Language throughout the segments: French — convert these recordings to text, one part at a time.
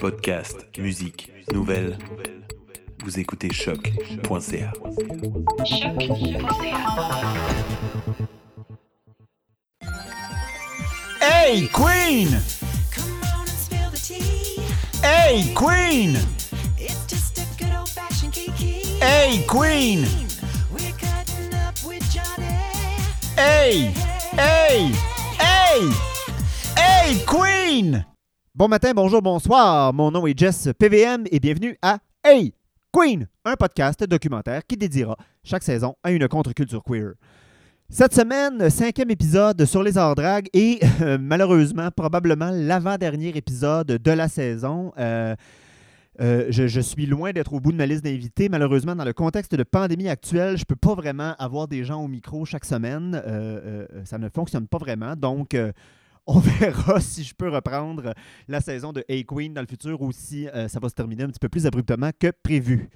Podcast, musique, nouvelles. Vous écoutez choc.ca. Hey Queen! Hey Queen! Hey Queen! Hey! Hey! Hey! Hey Queen! Bon matin, bonjour, bonsoir. Mon nom est Jess PVM et bienvenue à Hey Queen, un podcast documentaire qui dédiera chaque saison à une contre-culture queer. Cette semaine, cinquième épisode sur les arts drag et euh, malheureusement, probablement l'avant-dernier épisode de la saison. Euh, euh, je, suis loin d'être au bout de ma liste d'invités. Malheureusement, dans le contexte de pandémie actuelle, je ne peux pas vraiment avoir des gens au micro chaque semaine. Ça ne fonctionne pas vraiment. Donc, on verra si je peux reprendre la saison de A Queen dans le futur ou si euh, ça va se terminer un petit peu plus abruptement que prévu.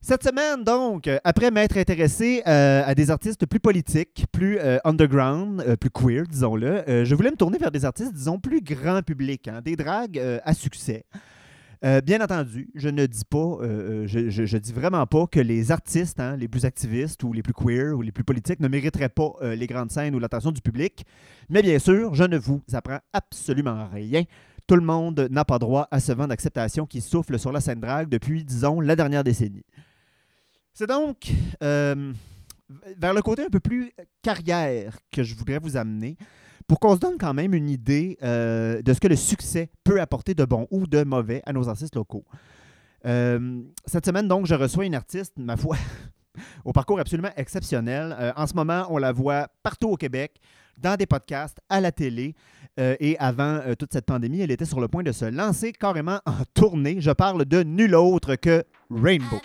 Cette semaine, donc, euh, après m'être intéressé euh, à des artistes plus politiques, plus underground, plus queer, disons-le, je voulais me tourner vers des artistes, disons, plus grand public, hein, des dragues à succès. Euh, bien entendu, je ne dis pas, euh, euh, vraiment pas que les artistes, hein, les plus activistes ou les plus queer ou les plus politiques ne mériteraient pas les grandes scènes ou l'attention du public. Mais bien sûr, je ne vous apprends absolument rien. Tout le monde n'a pas droit à ce vent d'acceptation qui souffle sur la scène drague depuis, disons, la dernière décennie. C'est donc vers le côté un peu plus carrière que je voudrais vous amener pour qu'on se donne quand même une idée euh, de ce que le succès peut apporter de bon ou de mauvais à nos artistes locaux. Euh, cette semaine, donc, je reçois une artiste, ma foi, au parcours absolument exceptionnel. Euh, en ce moment, on la voit partout au Québec, dans des podcasts, à la télé. Et avant toute cette pandémie, elle était sur le point de se lancer carrément en tournée. Je parle de nul autre que Rainbow.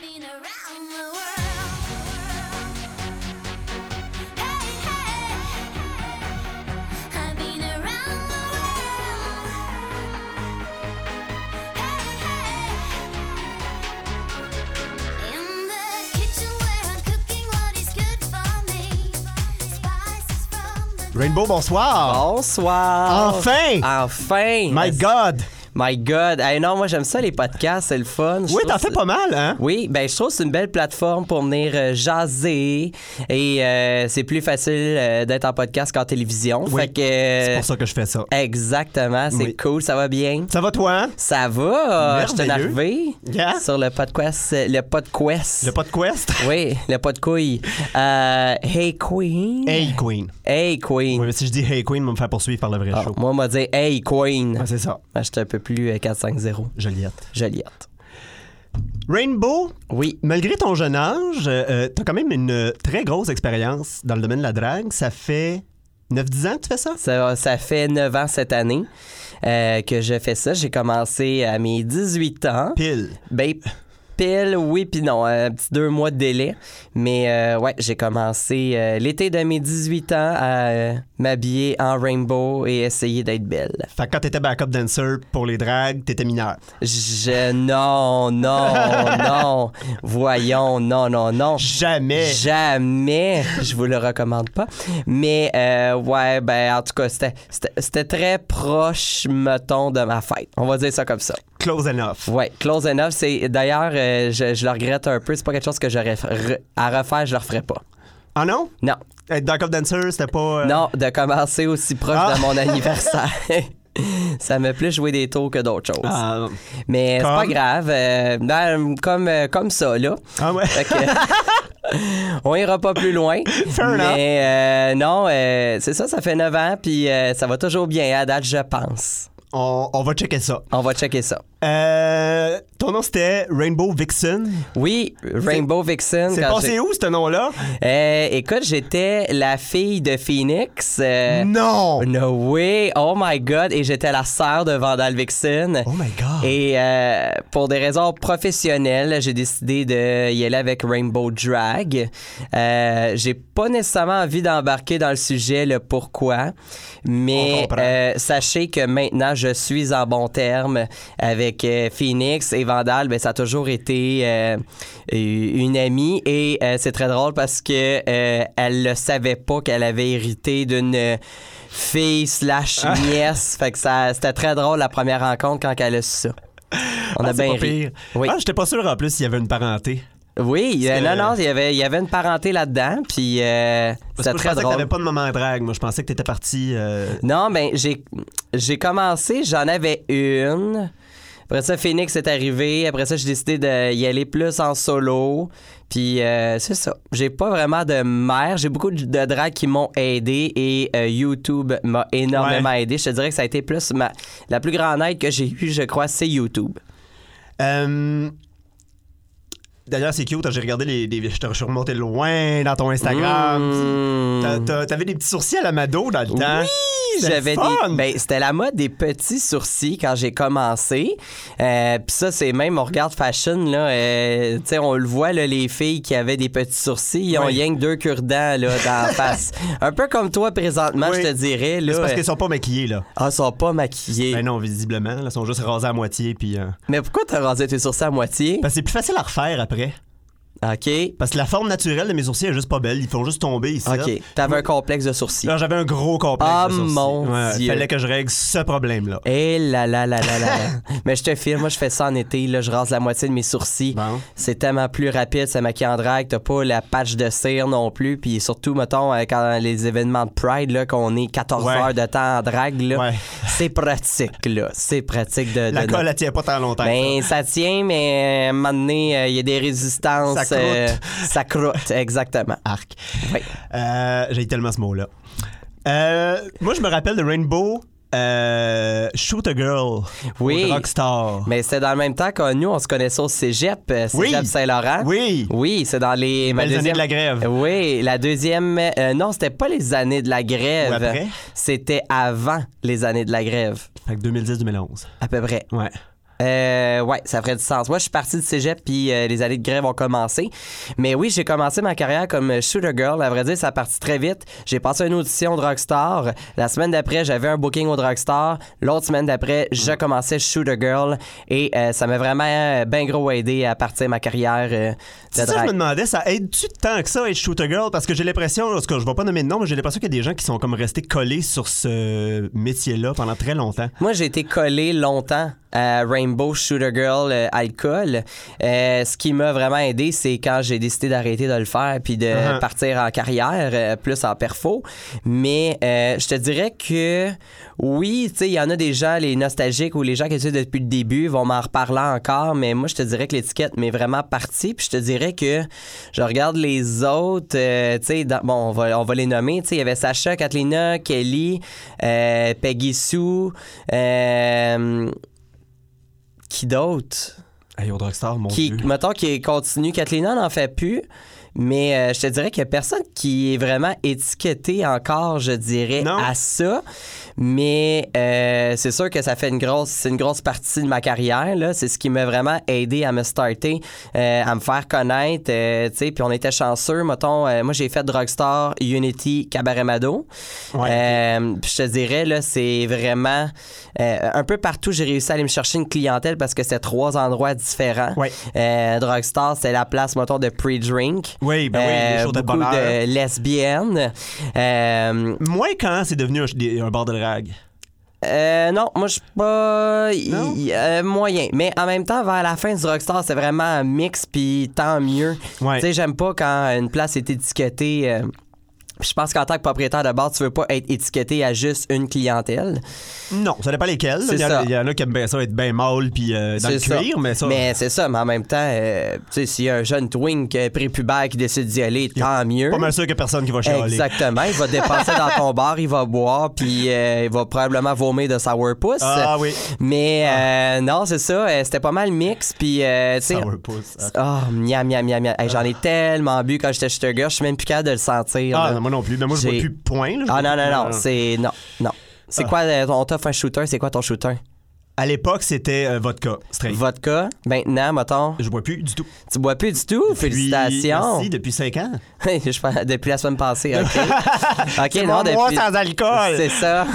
Rainbow, bonsoir! Bonsoir. Enfin! Enfin. My God! My God. Hey, non, moi, j'aime ça, les podcasts, c'est le fun. Je Oui, t'en fais pas mal, hein? Oui, ben je trouve que c'est une belle plateforme pour venir euh, jaser et euh, c'est plus facile euh, d'être en podcast qu'en télévision. Oui, fait que C'est pour ça que je fais ça. exactement, c'est Oui. cool, ça va bien. Ça va toi? hein? Ça va, je suis Merveilleux. arrivé Yeah. sur le podcast, le podcast. Le quest? Oui, le. Euh, hey Queen. Hey Queen. Hey Queen. Oui, mais si je dis Hey Queen, on va me faire poursuivre par le vrai Ah, show. moi, on m'a dit Hey Queen. Ah, c'est ça. Ah, J'étais un peu plus euh, 4-5-0. Joliette. Joliette. Rainbow, Oui. malgré ton jeune âge, euh, t'as quand même une très grosse expérience dans le domaine de la drague. Ça fait 9-10 ans que tu fais ça? Ça, ça fait 9 ans cette année euh, que je fais ça. J'ai commencé à mes 18 ans. Pile. Ben, pile, oui, puis non. Un petit deux mois de délai. Mais euh, ouais, j'ai commencé euh, l'été de mes 18 ans à euh, m'habiller en rainbow et essayer d'être belle. Fait que quand t'étais backup dancer pour les dragues, t'étais mineur. Je. Non, non, non. Voyons, non, non, non. Jamais. Jamais, je vous le recommande pas. Mais ouais, ben en tout cas, c'était très proche, mettons, de ma fête. On va dire ça comme ça. Close enough. Ouais, close enough. C'est d'ailleurs, euh, je, je le regrette un peu. C'est pas quelque chose que j'aurais re- à refaire. Je le referais pas. Ah non? Non, Être backup dancer, c'était pas. euh, non, de commencer aussi proche Ah. de mon anniversaire. Ça me plaît jouer des tours que d'autres choses. Ah, Mais c'est pas grave. euh, ben, comme, comme ça, là. ah ouais. On ira pas plus loin. Fair mais euh, non, euh, c'est ça, ça fait 9 ans, puis ça va toujours bien à date, je pense. On, on va checker ça. On va checker ça. Euh, ton nom c'était Rainbow Vixen? Oui, Rainbow Vixen. C'est passé où ce nom-là? Euh, écoute, j'étais la fille de Phoenix. euh, non! No way! Oh my god! Et j'étais la sœur de Vandal Vixen. Oh my god! Et pour des raisons professionnelles, j'ai décidé de y aller avec Rainbow Drag. J'ai pas nécessairement envie d'embarquer dans le sujet, le pourquoi, mais sachez que maintenant je suis en bon terme avec Phoenix et Vandal. Ben, ça a toujours été euh, une amie et euh, c'est très drôle parce que euh, elle le savait pas qu'elle avait hérité d'une fille slash Ah. nièce. fait que ça, c'était très drôle la première rencontre quand elle a su ça. On Ah, a bien ri. Oui. Ah, j'étais pas sûr en plus s'il y avait une parenté. Oui, euh, non, non, il y avait, il y avait une parenté là-dedans, puis euh, c'était que je très pensais que drôle. t'avais pas de moment drague. Moi, je pensais que t'étais parti. euh, Non, ben j'ai j'ai commencé, j'en avais une. Après ça, Phoenix est arrivé. Après ça, j'ai décidé d'y aller plus en solo. Puis euh, c'est ça. J'ai pas vraiment de mère. J'ai beaucoup de de drags qui m'ont aidé et euh, YouTube m'a énormément aidé. Je te dirais que ça a été plus ma la plus grande aide que j'ai eue, je crois, c'est YouTube. euh, D'ailleurs, c'est cute. J'ai regardé les, les- Je suis remonté loin dans ton Instagram. Mmh. T'avais des petits sourcils à la Mado dans le temps. Oui, C'était j'avais des. Ben, c'était la mode des petits sourcils quand j'ai commencé. Euh, Puis ça, c'est même, on regarde fashion, là. euh, tu sais, on le voit, là, les filles qui avaient des petits sourcils, ils ont Oui. rien que deux cure-dents, là, dans la face. Un peu comme toi, présentement, Oui. je te dirais, là. C'est parce euh, qu'ils sont pas maquillés, là. Ah, ils sont pas maquillés. Ben non, visiblement. là, Ils sont juste rasés à moitié. Puis, euh, Mais pourquoi t'as rasé tes sourcils à moitié? Parce que c'est plus facile à refaire après. Okay. OK. Parce que la forme naturelle de mes sourcils est juste pas belle. Ils font juste tomber ici. OK. T'avais un complexe de sourcils. Là, j'avais un gros complexe. Ah, de sourcils. mon Ouais, Dieu. Fallait que je règle ce problème-là. Eh là là là là là là. Mais je te filme, moi je fais ça en été, là, je rase la moitié de mes sourcils. Bon. C'est tellement plus rapide, ça maquille en drague, t'as pas la patch de cire non plus, puis surtout, mettons, euh, quand les événements de Pride, là, qu'on est 14 Ouais. heures de temps en drague, là, Ouais. c'est pratique, là, c'est pratique de... La de- colle, elle tient pas tant longtemps. ben, ça. ça tient, mais à un moment donné, euh, il y a des résistances. Ça croûte. ça croûte, exactement. Arc. Oui. Euh, J'ai tellement ce mot-là. Euh, moi, je me rappelle de Rainbow euh, Shoot a Girl. Oui. au Rockstar. Mais c'était dans le même temps que nous, on se connaissait au cégep, euh, Oui. cégep Saint-Laurent. Oui. Oui, c'est dans les... années deuxième- de la grève. Oui, la deuxième... euh, non, c'était pas les années de la grève. Ou après? C'était avant les années de la grève, Fait que 2010-2011. à peu près. Ouais. Euh, ouais, ça ferait du sens. Moi, je suis parti du cégep, puis euh, les années de grève ont commencé. Mais oui, j'ai commencé ma carrière comme shooter girl. À vrai dire, ça a parti très vite. J'ai passé une audition de Rockstar. La semaine d'après, j'avais un booking au Rockstar. L'autre semaine d'après, je commençais shooter girl. Et euh, ça m'a vraiment euh, bien gros aidé à partir de ma carrière de C'est ça, je me demandais, ça aide-tu tant que ça être Shoot a Girl? Parce que j'ai l'impression, parce que je vais pas nommer de nom, mais j'ai l'impression qu'il y a des gens qui sont comme restés collés sur ce métier-là pendant très longtemps. Moi, j'ai été collé longtemps à Rainbow Shooter Girl euh, alcool. Euh, ce qui m'a vraiment aidé, c'est quand j'ai décidé d'arrêter de le faire puis de Uh-huh. partir en carrière, euh, plus en perfo. Mais je te dirais que oui, tu sais, il y en a des gens, les nostalgiques ou les gens qui étudient depuis le début vont m'en reparler encore, mais moi, je te dirais que l'étiquette m'est vraiment partie. Puis je te dirais que je regarde les autres, tu sais, bon, on va, on va les nommer. Tu sais, il y avait Sacha, Katlina, Kelly, Peggy Sue, euh, qui d'autre? Hey, au Rockstar, mon Qui, Dieu. mettons, qui continue. Kathleen n'en fait plus. Mais euh, je te dirais qu'il n'y a personne qui est vraiment étiqueté encore, je dirais, Non. à ça. Mais euh, c'est sûr que ça fait une grosse, c'est une grosse partie de ma carrière. Là. C'est ce qui m'a vraiment aidé à me starter, euh, à me faire connaître. euh, tu sais, puis on était chanceux. Mettons, euh, moi, j'ai fait Drugstore, Unity, Cabaret Mado. Ouais, Euh, puis je te dirais, là, c'est vraiment... euh, un peu partout, j'ai réussi à aller me chercher une clientèle parce que c'était trois endroits différents. Ouais. Euh, Drugstore, c'est la place, mettons, de pre-drink. Oui, ben oui, les Euh, choses de beaucoup bonheur. de lesbiennes. Euh, Moins quand c'est devenu un, bar de drague. euh, non, moi je suis pas y- euh, moyen, mais en même temps vers la fin du Rockstar, c'est vraiment un mix puis tant mieux. Ouais. Tu sais, j'aime pas quand une place est étiquetée euh, je pense qu'en tant que propriétaire de bar, tu veux pas être étiqueté à juste une clientèle. Non, ça dépend lesquels. C'est Il y, en a- il y en a qui aiment bien ça, être bien mâle puis euh, dans le ça. cuir, mais ça. Mais c'est ça, mais en même temps, euh, tu sais, s'il y a un jeune twink prépubère qui décide d'y aller, tant mieux. Pas mal sûr a personne qui va chialer. Exactement. Il va dépasser dans ton bar, il va boire, puis euh, il va probablement vomir de sourpuss. Ah oui. Mais euh, non, c'est ça. C'était pas mal mix, puis tu sais. Sourpuss. Ah, Oh, miam, miam, miam, miam. Hey, J'en ai tellement bu quand j'étais shooter girl, je suis même plus capable de le sentir. Ah, moi non plus. Mais moi, je vois J'ai- plus de points. là. Ah non, non, non, c'est. Non, non. C'est Ah. quoi euh, ton top un shooter? C'est quoi ton shooter? À l'époque, c'était euh, vodka straight. Vodka. Maintenant, mettons, Je bois plus du tout. tu bois plus du tout? Depuis- Félicitations. Merci, depuis 5 ans. Je pense- depuis la semaine passée, OK. OK, non, mon mois depuis... sans alcool. C'est ça.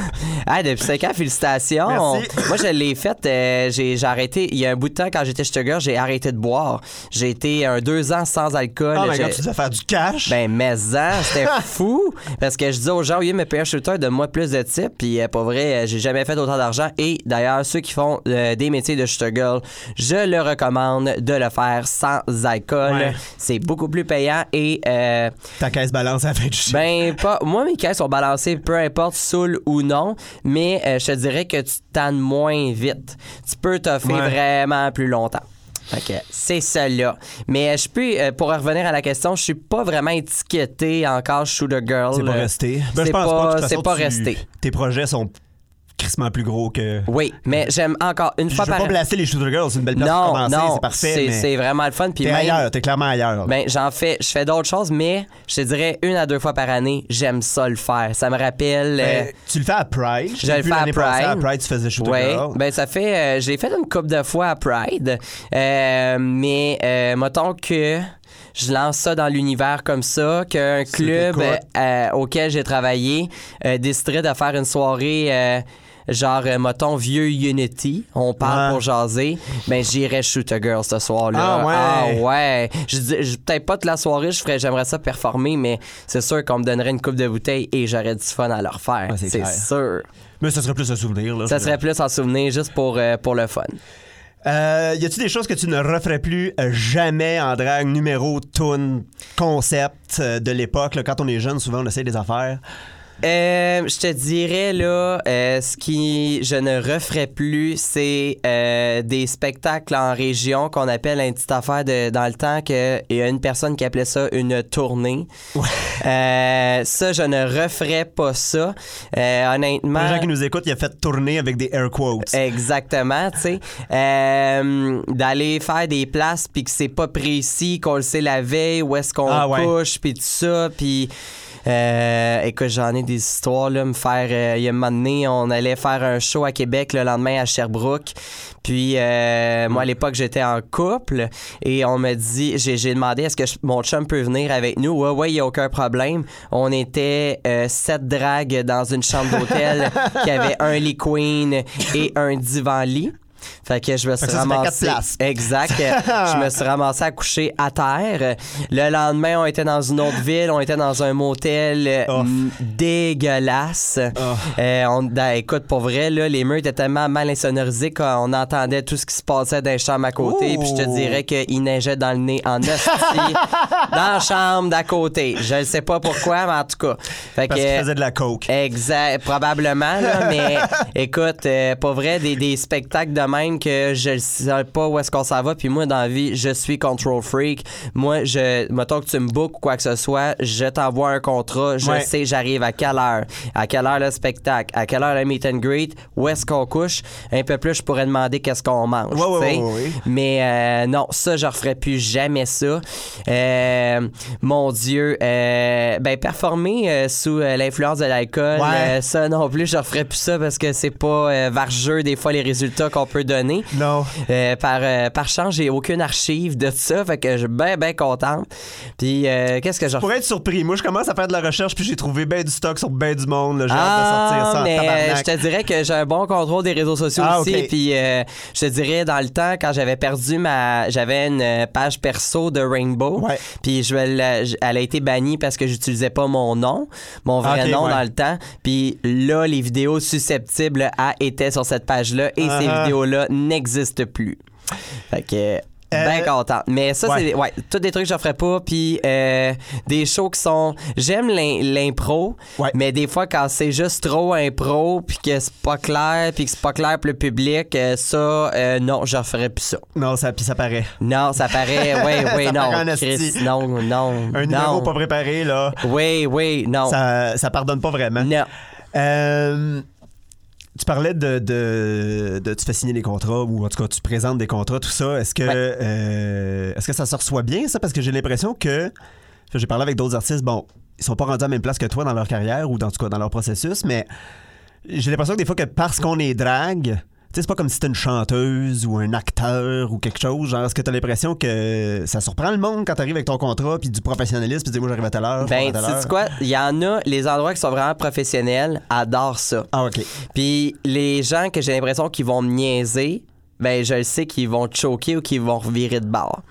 Ah, depuis 5 ans, félicitations. Merci. Moi, je l'ai fait. euh, j'ai j'ai arrêté. Il y a un bout de temps, quand j'étais sugar, j'ai arrêté de boire. J'ai été un deux ans sans alcool. Oh my J'ai- god, tu devais faire du cash. ben, mais hein, c'était fou. Parce que je disais aux gens, oui, mais payer un shooter, de moi plus de types. Puis, euh, pour vrai, euh, j'ai jamais fait autant d'argent. Et d'ailleurs, ceux qui font euh, des métiers de shooter girl, je le recommande de le faire sans alcool. Ouais. C'est beaucoup plus payant et. euh, Ta caisse balance à la fin du ben, pas. Moi, mes caisses sont balancées, peu importe, saoul ou non, mais euh, je te dirais que tu tannes moins vite. Tu peux t'offrir Ouais. vraiment plus longtemps. Que c'est là. Mais je peux, euh, pour revenir à la question, je suis pas vraiment étiqueté encore Shooter Girl. C'est pas resté. Ben, je c'est pense pas- c'est pas tu- resté. Tes projets sont crissement plus gros que. Oui, mais j'aime encore une Je fois veux par pas blaster les Shooter Girls, c'est une belle place pour Non, commencer, non, c'est parfait. c'est mais c'est vraiment le fun. Puis T'es même- ailleurs, t'es clairement ailleurs. Ben, j'en fais, je fais d'autres choses, mais je te dirais une à deux fois par année, j'aime ça le faire. Ça me rappelle. euh, Ben, tu le fais à Pride? Je le fais à passée, Pride. À Pride, tu faisais Shooter Ouais, Girl. ben ça fait, euh, j'ai fait une coupe de fois à Pride, Euh, mais euh, mettons que je lance ça dans l'univers comme ça, qu'un club euh, auquel j'ai travaillé euh, déciderait de faire une soirée. euh, Genre, euh, mettons, vieux Unity, on parle Ouais. pour jaser, ben j'irais Shooter Girl ce soir-là. Ah ouais? Ah ouais. Je dis- je- Peut-être pas toute la soirée, je ferais, j'aimerais ça performer, mais c'est sûr qu'on me donnerait une coupe de bouteille et j'aurais du fun à leur faire. Ouais, c'est sûr. Mais ça serait plus un souvenir. Là, Ça serait plus en souvenir juste pour, euh, pour le fun. Euh, y a-tu des choses que tu ne referais plus jamais en drague, numéro, tune, concept euh, de l'époque? Quand on est jeune, souvent on essaie des affaires. Euh, je te dirais là, euh, ce qui je ne referais plus, c'est euh, des spectacles en région qu'on appelle une petite affaire de dans le temps que il y a une personne qui appelait ça une tournée. Ça, je ne referais pas ça. Honnêtement. Les gens qui nous écoutent, il a fait tourner avec des air quotes. Exactement, tu sais. D'aller faire des places puis que c'est pas précis, qu'on le sait la veille, où est-ce qu'on Ah couche, puis tout ça, puis... Euh, écoute, j'en ai des histoires, là, me faire... euh, il y a un moment donné, on allait faire un show à Québec le lendemain à Sherbrooke. Puis, euh, moi, à l'époque, j'étais en couple et on me dit... J'ai demandé, est-ce que je- mon chum peut venir avec nous? Ouais, ouais, il n'y a aucun problème. On était euh, sept dragues dans une chambre d'hôtel qui avait un lit queen et un divan-lit. Fait que je me suis ramassé. Exact. je me suis ramassé à coucher à terre. Le lendemain, on était dans une autre ville. On était dans un motel euh, m- dégueulasse. Oh. Euh, on, da- écoute, pour vrai, là, les murs étaient tellement mal insonorisés qu'on entendait tout ce qui se passait dans les chambres à côté. Oh. Puis je te dirais qu'il neigeait dans le nez en hostie dans la chambre d'à côté. Je ne sais pas pourquoi, mais en tout cas. Fait Parce qu'il faisait de la coke. Exact, probablement, là, mais écoute, euh, pas vrai, des, des spectacles de même que je ne sais pas où est-ce qu'on s'en va, puis moi, dans la vie, je suis control freak. Moi, je, mettons que tu me bookes ou quoi que ce soit, je t'envoie un contrat, je Ouais. sais j'arrive à quelle heure, à quelle heure le spectacle, à quelle heure le meet and greet, où est-ce qu'on couche? Un peu plus, je pourrais demander qu'est-ce qu'on mange, Ouais, ouais. Mais euh, non, ça, je referais plus jamais ça. Euh, mon Dieu, euh, ben performer sous l'influence de l'alcool, ça non plus, je referais plus ça parce que c'est pas vargeux des fois les résultats qu'on peut donner. Non. Euh, par, euh, par chance, j'ai aucune archive de ça, fait que je suis bien, bien contente. Puis, euh, qu'est-ce que je Pour être surpris, moi je commence à faire de la recherche puis j'ai trouvé ben du stock sur ben du monde. là. J'ai hâte de sortir ça Ah, mais euh, je te dirais que j'ai un bon contrôle des réseaux sociaux Ah, aussi. Puis je te dirais dans le temps quand j'avais perdu ma, j'avais une page perso de Rainbow. Ouais. Puis je elle a été bannie parce que j'utilisais pas mon nom, mon vrai Ok, nom ouais. dans le temps. Puis là, les vidéos susceptibles à étaient sur cette page-là et ces Uh-huh. Vidéos-là n'existent plus. Fait que. Ben Euh, content. Mais ça, ouais. c'est ouais, tous des trucs que je ferais pas. Puis euh, des shows qui sont. J'aime l'im- l'impro, Ouais. mais des fois, quand c'est juste trop impro, puis que c'est pas clair, puis que c'est pas clair pour le public, euh, ça, euh, non, je ferais plus ça. Non, ça, puis ça paraît. Non, ça paraît. Oui, oui, non. Chris, non, non. Un numéro non. pas préparé, là, Oui, oui, non. ça, ça pardonne pas vraiment. Non. Euh, tu parlais de, de, de- Tu fais signer des contrats ou en tout cas tu présentes des contrats, tout ça. Est-ce que, Ouais. euh, est-ce que ça se reçoit bien, ça? Parce que j'ai l'impression que. J'ai parlé avec d'autres artistes, bon, ils sont pas rendus à la même place que toi dans leur carrière ou dans, en tout cas dans leur processus, mais j'ai l'impression que des fois que parce qu'on est drague, c'est pas comme si c'était une chanteuse ou un acteur ou quelque chose. Genre, est-ce que t'as l'impression que ça surprend le monde quand t'arrives avec ton contrat puis du professionnalisme puis tu dis moi j'arrive à telle heure, Ben, tu quoi? Il y en a, les endroits qui sont vraiment professionnels adorent ça. Ah, OK. Puis les gens que j'ai l'impression qu'ils vont me niaiser, ben je le sais qu'ils vont te choquer ou qu'ils vont revirer de bord.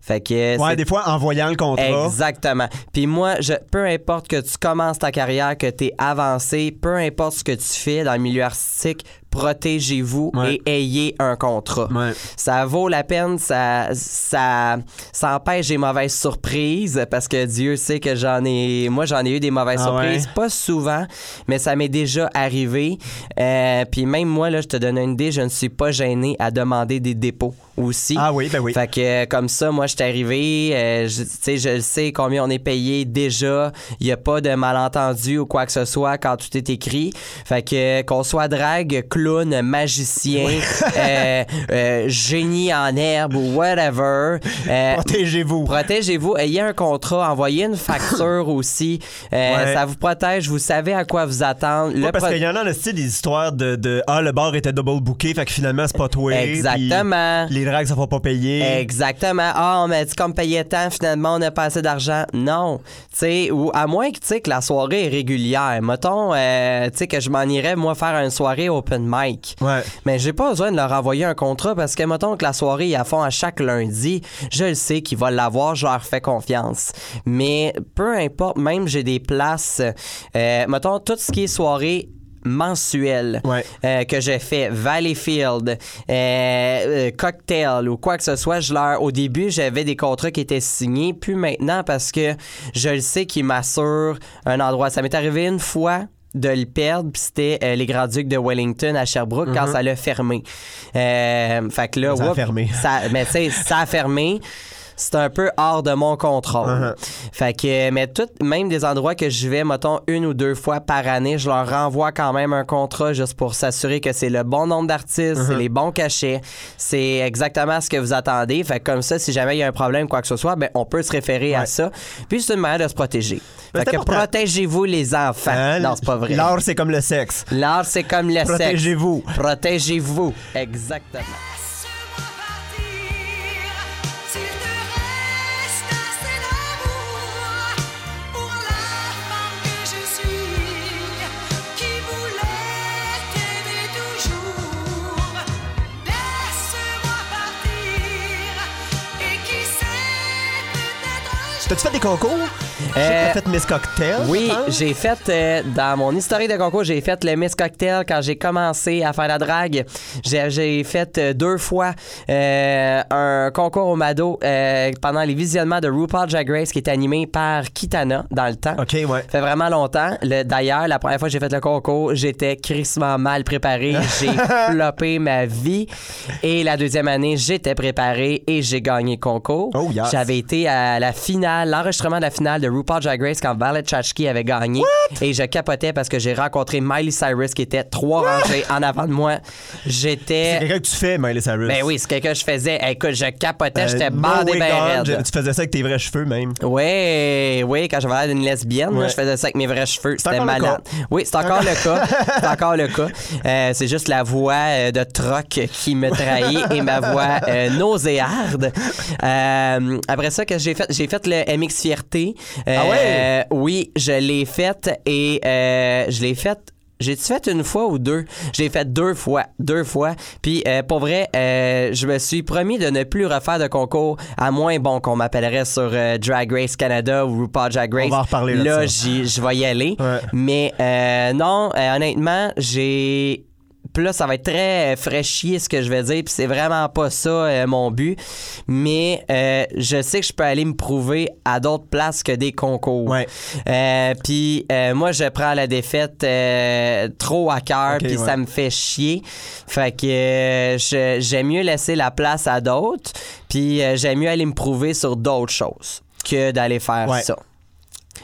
Fait que Ouais, des fois, en voyant le contrat. Exactement. Puis moi, je, peu importe que tu commences ta carrière, que tu es avancé, peu importe ce que tu fais dans le milieu artistique, protégez-vous Ouais. et ayez un contrat. Ouais. Ça vaut la peine, ça, ça, ça empêche des mauvaises surprises parce que Dieu sait que j'en ai, moi j'en ai eu des mauvaises Ah surprises, ouais? pas souvent, mais ça m'est déjà arrivé. Euh, Puis même moi là, je te donne une idée, je ne suis pas gêné à demander des dépôts aussi. Ah oui, ben oui. Fait que euh, comme ça, moi, je suis arrivé, euh, je- tu sais, je sais combien on est payé déjà. Il n'y a pas de malentendu ou quoi que ce soit quand tout est écrit. Fait que euh, qu'on soit drague, clown, magicien, euh, euh, génie en herbe ou whatever. Protégez-vous. Protégez-vous, ayez un contrat, envoyez une facture aussi. Ouais. Ça vous protège, vous savez à quoi vous attendre. Le Ouais, parce pro- qu'il y en a, c'est des histoires de, de Ah, le bar était double booké, fait que finalement, c'est pas toi. Exactement. puis Les drags, ça va pas payer. Exactement. Ah, on m'a dit qu'on me payait tant, finalement, on n'a pas assez d'argent. Non. Tu sais, ou à moins que, tu que la soirée est régulière. Mettons, euh, tu sais, que je m'en irais, moi, faire une soirée open mic. Ouais. Mais j'ai pas besoin de leur envoyer un contrat parce que, mettons, que la soirée, ils la font à chaque lundi. Je le sais qu'ils vont l'avoir, je leur fais confiance. Mais peu importe, même j'ai des places, euh, mettons, tout ce qui est soirée mensuelle Ouais. euh, que j'ai fait Valleyfield, euh, euh, Cocktail ou quoi que ce soit, je leur, au début, j'avais des contrats qui étaient signés, puis maintenant, parce que je le sais qu'ils m'assurent un endroit. Ça m'est arrivé une fois de le perdre, puis c'était euh, les Grands-Ducs de Wellington à Sherbrooke quand ça l'a fermé. Fait que là, Ça a fermé. ça- mais tu sais, ça a fermé. C'est un peu hors de mon contrôle. Uh-huh. Fait que, mais tout, même des endroits que je vais, mettons, une ou deux fois par année, je leur renvoie quand même un contrat juste pour s'assurer que c'est le bon nombre d'artistes, Uh-huh. c'est les bons cachets, c'est exactement ce que vous attendez. Fait que comme ça, si jamais il y a un problème, quoi que ce soit, ben, on peut se référer à ça. Puis c'est une manière de se protéger. Fait que protégez-vous les enfants. Hein, non, c'est pas vrai. L'art, c'est comme le sexe. L'art, c'est comme le sexe. Protégez-vous. Protégez-vous. Exactement. T'as-tu fait des concours? Euh, fait Miss Cocktail. Oui, j'ai fait euh, dans mon historique de concours, j'ai fait le Miss Cocktail quand j'ai commencé à faire la drague. J'ai, fait euh, deux fois euh, un concours au Mado pendant les visionnements de RuPaul Drag Race qui est animé par Kitana dans le temps. OK, ouais. Ça fait vraiment longtemps. Le- D'ailleurs, la première fois que j'ai fait le concours, j'étais crissement mal préparé. J'ai floppé ma vie. Et la deuxième année, j'étais préparé et j'ai gagné le concours. Oh, yes. J'avais été à la finale, l'enregistrement de la finale de RuPaul Drag Race quand Valet Chachki avait gagné. Et je capotais parce que j'ai rencontré Miley Cyrus qui était trois rangées en avant de moi. C'est J'étais... quelqu'un que tu fais, Miley Cyrus. Ben oui, c'est quelque chose que je faisais. Écoute, je capotais, Euh, j'étais no bandé raide. Tu faisais ça avec tes vrais cheveux, même. Oui, oui, quand j'avais l'air d'une lesbienne, moi, je faisais ça avec mes vrais cheveux. C'était malade. Oui, c'est encore le cas. C'est encore le cas. Euh, c'est juste la voix euh, de troc qui me trahit et ma voix euh, nauséarde. Après ça, que j'ai fait, j'ai fait le MX Fierté. Euh, Ah ouais? Oui, je l'ai fait et euh, je l'ai fait. J'ai-tu fait une fois ou deux? J'ai fait deux fois. Deux fois. Puis, euh, pour vrai, euh, je me suis promis de ne plus refaire de concours à moins bon qu'on m'appellerait sur euh, Drag Race Canada ou RuPaul Drag Race. va en reparler Là, j'y- je vais y aller. Ouais. Mais euh, non, honnêtement, j'ai. Puis là, ça va être très fraîchier ce que je vais dire, puis c'est vraiment pas ça euh, mon but. Mais euh, je sais que je peux aller me prouver à d'autres places que des concours. Ouais. Euh, puis euh, moi, je prends la défaite euh, trop à cœur, puis ouais. ça me fait chier. Fait que euh, j'aime mieux laisser la place à d'autres, puis euh, j'aime mieux aller me prouver sur d'autres choses que d'aller faire Ouais. ça.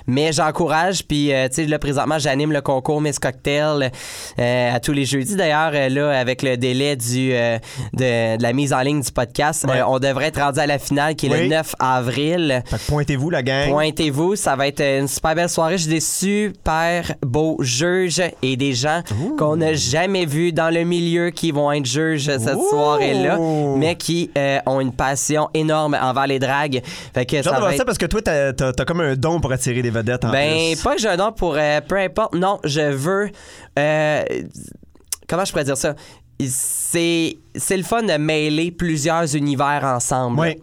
Mais j'encourage, puis euh, tu sais, là, présentement, j'anime le concours Miss Cocktail euh, à tous les jeudis. D'ailleurs, euh, là, avec le délai du, de, de la mise en ligne du podcast, Ouais. on devrait être rendu à la finale qui est Oui. le 9 avril. Fait que pointez-vous, la gang. Pointez-vous, ça va être une super belle soirée. J'ai des super beaux juges et des gens qu'on n'a jamais vus dans le milieu qui vont être juges cette Ouh. soirée-là, mais qui ont une passion énorme envers les dragues. Fait que ça va être... ça parce que toi, t'as t'as- t'as comme un don pour attirer des vedettes en Ben, plus. pas que j'ai un don pour euh, peu importe. Non, je veux. euh, comment je pourrais dire ça? C'est, c'est le fun de mêler plusieurs univers ensemble. Oui.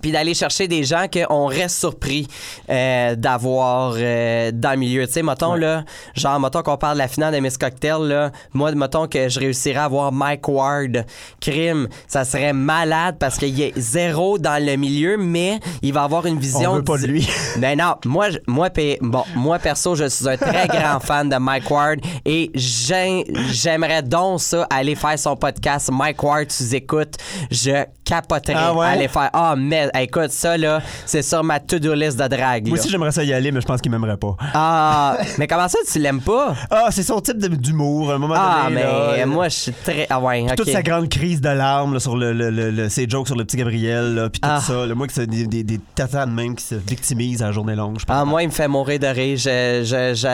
Puis d'aller chercher des gens qu'on reste surpris euh, d'avoir euh, dans le milieu. Tu sais, mettons, là, genre, mettons qu'on parle de la finale de Miss Cocktail, là, moi, mettons que je réussirais à avoir Mike Ward, crime, ça serait malade parce qu'il est zéro dans le milieu, mais il va avoir une vision. On veut pas de lui. ben non, moi, moi, bon, moi perso, je suis un très grand fan de Mike Ward et j'ai- j'aimerais donc ça aller faire son podcast. Mike Ward, tu écoutes, je capoterais Ah ouais? aller faire. Ah, mais écoute, ça là, c'est sur ma to-do list de drague. Moi là. aussi, j'aimerais ça y aller, mais je pense qu'il m'aimerait pas. Ah, mais comment ça, tu l'aimes pas? Ah, c'est son type d'humour. À un moment Ah, donné. mais là, moi, je suis très. Ah, ouais, ok. Toute sa grande crise de larmes là, sur le, le- le- le- ses jokes sur le petit Gabriel, là, puis tout Ah. ça. là. moi, que c'est des, des, des tatanes même qui se victimisent à la journée longue. je pense. Ah, moi, il me fait mourir de rire.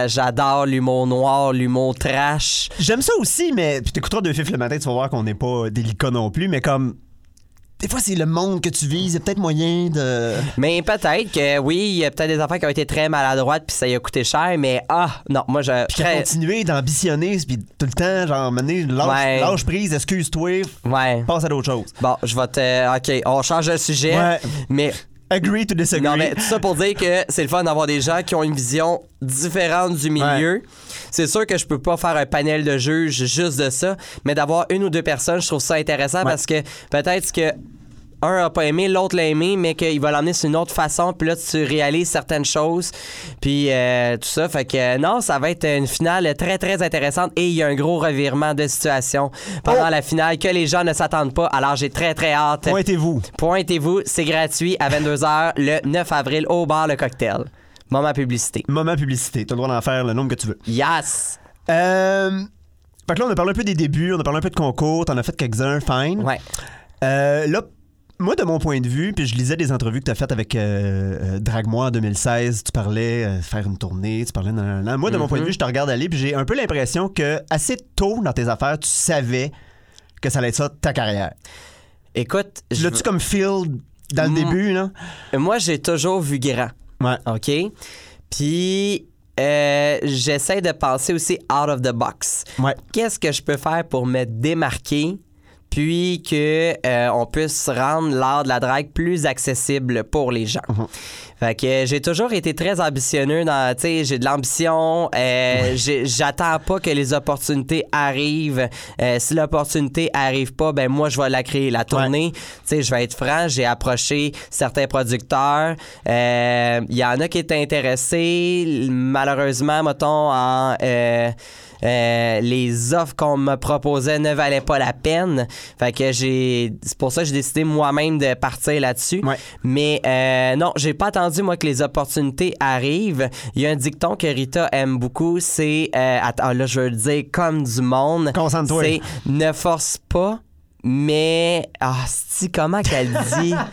J'adore l'humour noir, l'humour trash. J'aime ça aussi, mais puis t'écouteras deux fifs le matin, tu vas voir qu'on n'est pas délicat non plus, mais comme. Des fois, c'est le monde que tu vises. Il y a peut-être moyen de. Mais peut-être que oui, il y a peut-être des affaires qui ont été très maladroites puis ça y a coûté cher, mais ah, non, moi je. Puis très- continuer d'ambitionner, puis tout le temps, genre, mener, lâche, Ouais. lâche prise, excuse-toi, Ouais. passe à d'autres choses. Bon, je vais te. Ok, on change de sujet. Ouais. Mais. Agree to disagree. Non, mais tout ça pour dire que c'est le fun d'avoir des gens qui ont une vision différente du milieu. C'est sûr que je peux pas faire un panel de juges juste de ça, mais d'avoir une ou deux personnes, je trouve ça intéressant parce que peut-être que un a pas aimé, l'autre l'a aimé, mais qu'il va l'emmener sur une autre façon, puis là, tu réalises certaines choses, puis euh, tout ça. Fait que euh, non, ça va être une finale très, très intéressante et il y a un gros revirement de situation pendant Oh! la finale que les gens ne s'attendent pas. Alors, j'ai très, très hâte. Pointez-vous. Pointez-vous, c'est gratuit à 22h le 9 avril au bar Le Cocktail. Moment publicité. Moment publicité. T'as le droit d'en faire le nombre que tu veux. Yes! Euh. Fait que là, on a parlé un peu des débuts, on a parlé un peu de concours, t'en as fait quelques-uns, fine. Ouais. Euh, là, moi, de mon point de vue, puis je lisais des entrevues que tu as faites avec euh, euh, Drague-moi en 2016, tu parlais euh, faire une tournée, tu parlais... nan, nan, nan. Moi, de mon point de vue, je te regarde aller, puis j'ai un peu l'impression que assez tôt dans tes affaires, tu savais que ça allait être ça, ta carrière. Écoute, je- L'as-tu comme feel dans le début, là? moi, j'ai toujours vu grand. Ouais. OK? Puis, euh, j'essaie de penser aussi out of the box. Ouais. Qu'est-ce que je peux faire pour me démarquer? Puis que euh, on puisse rendre l'art de la drague plus accessible pour les gens. Fait que euh, j'ai toujours été très ambitionneux dans, tu sais, j'ai de l'ambition. euh, J'attends pas que les opportunités arrivent. Euh, si l'opportunité arrive pas, ben moi je vais la créer, la tournée. Tu sais, je vais être franc, j'ai approché certains producteurs. Euh, Il y en a qui étaient intéressés. Malheureusement, mettons en euh, les offres qu'on me proposait ne valaient pas la peine. Fait que j'ai. C'est pour ça que j'ai décidé moi-même de partir là-dessus. Ouais. Mais euh, non, j'ai pas attendu, moi, que les opportunités arrivent. Il y a un dicton que Rita aime beaucoup, c'est. euh, attends, là, je veux le dire comme du monde. Concentre-toi. C'est ne force pas, mais. Ah, c'est comment qu'elle dit?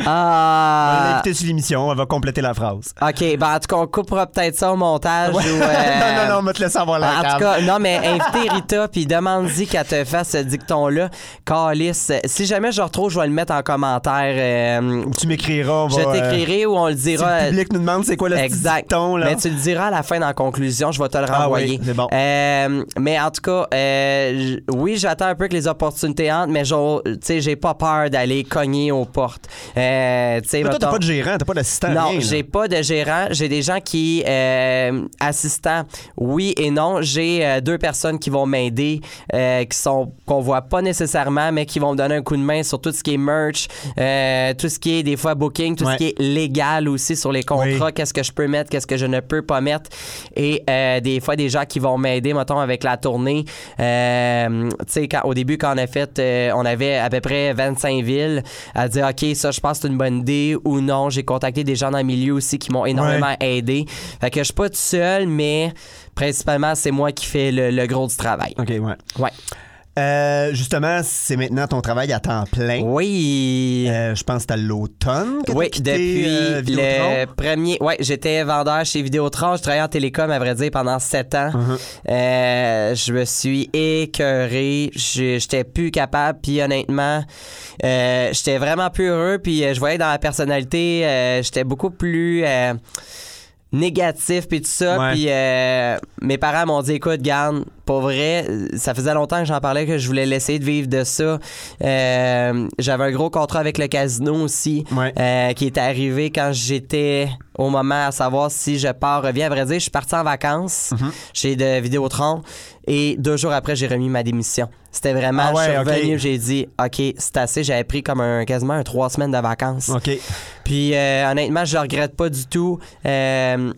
On Ah. l'inviter sur l'émission, elle va compléter la phrase. OK, ben en tout cas, on coupera peut-être ça au montage. Ouais. ou, euh, non, non, non, on va te laisser avoir la en cam. tout cas, non, mais invitez Rita puis demande-y qu'elle te fasse ce dicton-là. Calice, si jamais je retrouve, je vais le mettre en commentaire. euh, Ou tu m'écriras, on je t'écrirai ou on le euh, si dira. le public nous demande c'est quoi le Exact. dicton, là. Mais tu le diras à la fin la conclusion, je vais te le Ah renvoyer. oui, c'est bon. Euh, mais en tout cas, euh, oui, j'attends un peu que les opportunités entrent, mais tu sais, j'ai pas peur d'aller cogner aux portes. Euh, tu sais, Mais toi, t'as pas de gérant, t'as pas d'assistant, non, j'ai pas de gérant. J'ai des gens qui euh, assistants. Oui et non. J'ai euh, deux personnes qui vont m'aider, euh, qui sont qu'on voit pas nécessairement, mais qui vont me donner un coup de main sur tout ce qui est merch, euh, tout ce qui est des fois booking, tout Ouais. ce qui est légal aussi sur les contrats. Oui. Qu'est-ce que je peux mettre, qu'est-ce que je ne peux pas mettre. Et des fois des gens qui vont m'aider, mettons avec la tournée. Tu sais, au début quand on a fait, on avait à peu près 25 villes à dire ok ça je pense pense que c'est une bonne idée ou non. J'ai contacté des gens dans le milieu aussi qui m'ont énormément aidé. Fait que je suis pas tout seul, mais principalement, c'est moi qui fais le, le gros du travail. OK, ouais. Ouais. Euh, justement, c'est maintenant ton travail à temps plein. Oui. Euh, je pense que c'est à l'automne que Oui, quitté, depuis euh, Vidéotron. le premier. Ouais, j'étais vendeur chez Vidéotron. Je travaillais en télécom, à vrai dire, pendant sept ans. Uh-huh. Euh, je me suis écœuré. Je- J'étais plus capable. Puis honnêtement, euh, j'étais vraiment plus heureux. Puis je voyais dans ma personnalité, euh, j'étais beaucoup plus. Négatif puis tout ça Ouais. puis euh, mes parents m'ont dit écoute garde pour vrai ça faisait longtemps que j'en parlais que je voulais laisser de vivre de ça Euh, j'avais un gros contrat avec le casino aussi Ouais. euh, qui est arrivé quand j'étais au moment à savoir si je pars reviens à vrai dire je suis parti en vacances Mhm. chez de Vidéotron et deux jours après j'ai remis ma démission c'était vraiment Ah ouais, je suis revenu j'ai dit ok c'est assez j'avais pris comme un quasiment un trois semaines de vacances OK. puis euh, honnêtement, je le regrette pas du tout. Euh,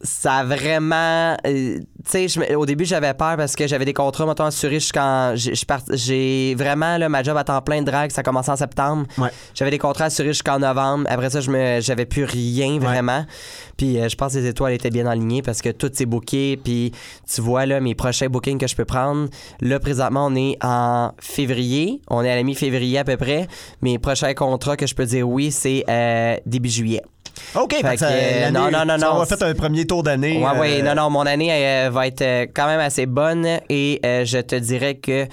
ça a vraiment. euh, tu sais, au début, j'avais peur parce que j'avais des contrats, mettons, assurés jusqu'en. J'ai vraiment, là, ma job à temps plein de drague, ça a commencé en septembre. Ouais. J'avais des contrats assurés jusqu'en novembre. Après ça, j'avais plus rien vraiment. Puis euh, je pense que les étoiles étaient bien alignées parce que tout s'est booké. Puis tu vois, là, mes prochains bookings que je peux prendre. Là, présentement, on est en février. On est à la mi-février à peu près. Mes prochains contrats que je peux dire oui, c'est euh, début juillet. OK, fait ça- que, euh, non, non, non, non, vas c'est- fait un premier tour d'année. Ouais, ouais, euh, non, non, mon année euh, va être euh, quand même assez bonne et je te dirais que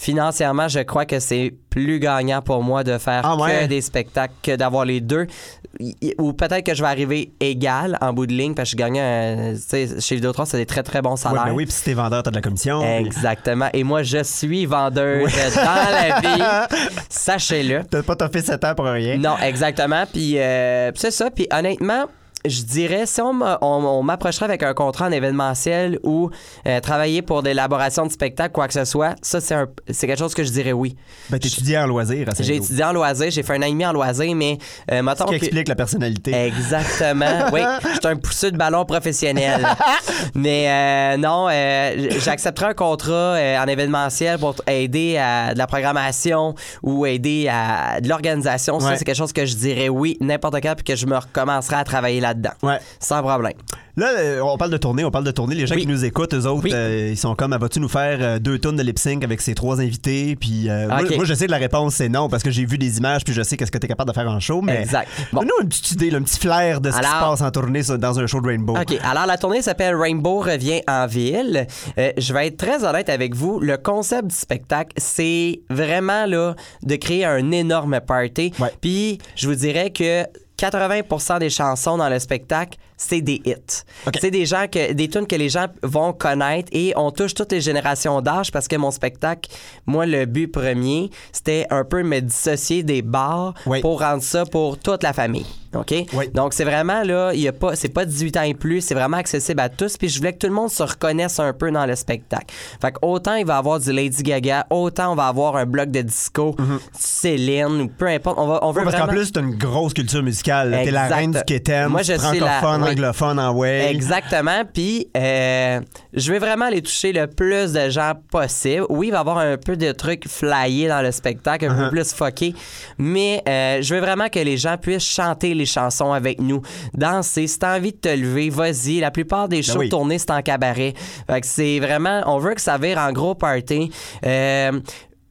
financièrement, je crois que c'est plus gagnant pour moi de faire Ah ouais? que des spectacles que d'avoir les deux. Ou peut-être que je vais arriver égal en bout de ligne parce que je gagnais, euh, tu sais, chez Vidéotron, c'est des très très bons Ouais, salaires. ben oui, puis si t'es vendeur, t'as de la commission. Exactement. Et moi, je suis vendeur dans la vie. Sachez-le. T'as pas toffé 7 ans pour rien. Non, exactement. Puis euh, puis c'est ça. Puis honnêtement, je dirais, si on m'a- on- on m'approcherait avec un contrat en événementiel ou euh, travailler pour des élaborations de spectacles, quoi que ce soit, ça, c'est un- c'est quelque chose que je dirais oui. Ben, t'étudiais en loisir à J'ai étudié en loisir, j'ai fait un an et demi en loisir, mais euh, mettons Ce qui que- explique la personnalité. Exactement. Oui, je suis un pousseux de ballon professionnel. Mais euh, non, euh, j'accepterai un contrat en événementiel pour aider à de la programmation ou aider à de l'organisation. Ouais. Ça, c'est quelque chose que je dirais oui n'importe quand puis que je me recommencerai à travailler là-dedans. Ouais. Sans problème. Là, euh, on parle de tournée, on parle de tournée. Les gens Oui. qui nous écoutent, eux autres, Oui. euh, ils sont comme, ah, vas-tu nous faire euh, deux tonnes de lip sync avec ces trois invités? Puis euh, moi, moi, je sais que la réponse, c'est non, parce que j'ai vu des images, puis je sais qu'est-ce que tu es capable de faire en show. Mais Exact. Bon. Donne-nous une petite idée, là, un petit flair de ce qui se passe en tournée dans un show de Rainbow. OK. Alors, la tournée s'appelle Rainbow revient en ville. Je vais être très honnête avec vous. Le concept du spectacle, c'est vraiment là de créer un énorme party. Ouais. Puis, je vous dirais que 80% des chansons dans le spectacle, c'est des hits. C'est des gens que des tunes que les gens vont connaître et on touche toutes les générations d'âge parce que mon spectacle, moi le but premier, c'était un peu me dissocier des bars Oui. pour rendre ça pour toute la famille. OK? Oui. Donc c'est vraiment là, il y a pas c'est pas 18 ans et plus, c'est vraiment accessible à tous puis je voulais que tout le monde se reconnaisse un peu dans le spectacle. Fait que autant il va y avoir du Lady Gaga, autant on va avoir un bloc de disco, Céline ou peu importe, on va on veut Ouais, parce qu'en plus, t'as une grosse culture musicale. T'es la reine du Kétem, Moi, je suis la- oui. Anglophone en way. Exactement. Puis, euh, je vais vraiment aller toucher le plus de gens possible. Oui, il va y avoir un peu de trucs flyés dans le spectacle, un Uh-huh. peu plus fucké. Mais euh, je veux vraiment que les gens puissent chanter les chansons avec nous, danser. Si t'as envie de te lever, vas-y. La plupart des shows Ben oui. tournés, c'est en cabaret. Fait que c'est vraiment... On veut que ça vire en gros party. Euh,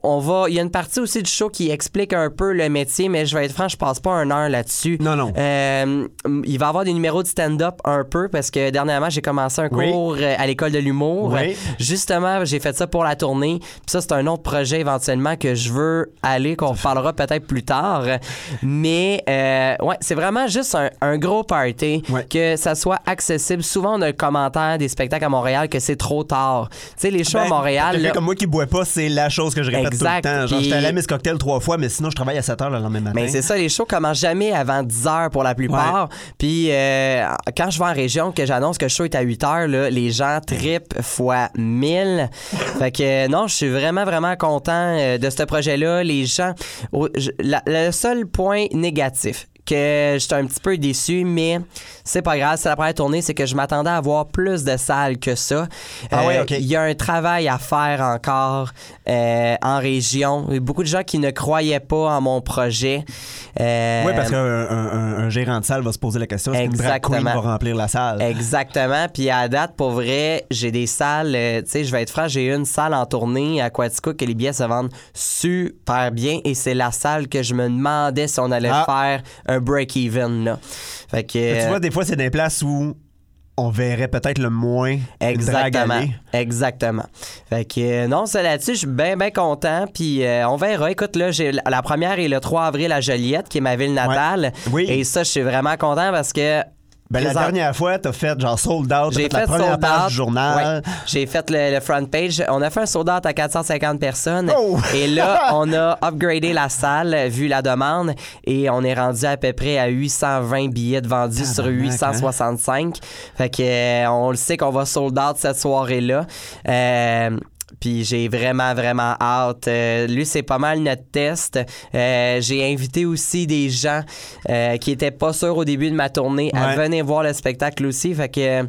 on va, il y a une partie aussi du show qui explique un peu le métier, mais je vais être franc, je passe pas un heure là-dessus. Non, non. Euh, il va y avoir des numéros de stand-up un peu parce que dernièrement, j'ai commencé un Oui. cours euh, à l'école de l'humour. Oui. Justement, j'ai fait ça pour la tournée. Puis ça, c'est un autre projet éventuellement que je veux aller, qu'on reparlera peut-être plus tard. Mais euh, ouais, c'est vraiment juste un, un gros party, que ça soit accessible. Souvent, on a le commentaire des spectacles à Montréal que c'est trop tard. Tu sais, les shows à Ben, Montréal. Là- comme moi qui boit pas, c'est la chose que je répète Exact, tout le temps. Genre, j'étais à Miss Cocktail trois fois, mais sinon, je travaille à 7 heures le lendemain matin. Mais c'est ça, les shows commencent jamais avant 10 heures pour la plupart. Puis euh, quand je vais en région, que j'annonce que le show est à 8 heures, là, les gens tripent fois 1000. fait que euh, non, je suis vraiment, vraiment content euh, de ce projet-là. Les gens... je- la- le seul point négatif que j'étais un petit peu déçu, mais c'est pas grave, c'est la première tournée, c'est que je m'attendais à avoir plus de salles que ça. Ah ouais, ok. Il y a un travail à faire encore euh, en région. Il y a beaucoup de gens qui ne croyaient pas en mon projet. Euh, Oui, parce qu'un un, un- un gérant de salle va se poser la question est-ce qu'une drag queen Exactement. va remplir la salle? Exactement. Puis à date, pour vrai, j'ai des salles. euh, tu sais, je vais être franc, j'ai une salle en tournée à Quatico que les billets se vendent super bien. Et c'est la salle que je me demandais si on allait Ah. faire un break-even. là. Fait que. Mais Tu euh, vois, des fois, c'est des places où on verrait peut-être le moins Exactement. Exactement. Fait que euh, non, ça là-dessus, je suis bien, bien content. Puis euh, on verra. Écoute, là, j'ai la la première est le 3 avril à Joliette, qui est ma ville natale. Oui. Et ça, je suis vraiment content parce que. Ben, la dernière fois, t'as fait genre sold out, J'ai fait la fait première sold page out. du journal. Ouais. J'ai fait le, le front page. On a fait un sold out à 450 personnes. Oh! Et là, on a upgradé la salle vu la demande et on est rendu à peu près à 820 billets de vendus sur Tabarnak, 865. Fait que euh, on le sait qu'on va sold out cette soirée-là. Euh, puis j'ai vraiment, vraiment hâte. Euh, lui, c'est pas mal notre test. Euh, j'ai invité aussi des gens euh, qui étaient pas sûrs au début de ma tournée à venir voir le spectacle aussi. Fait que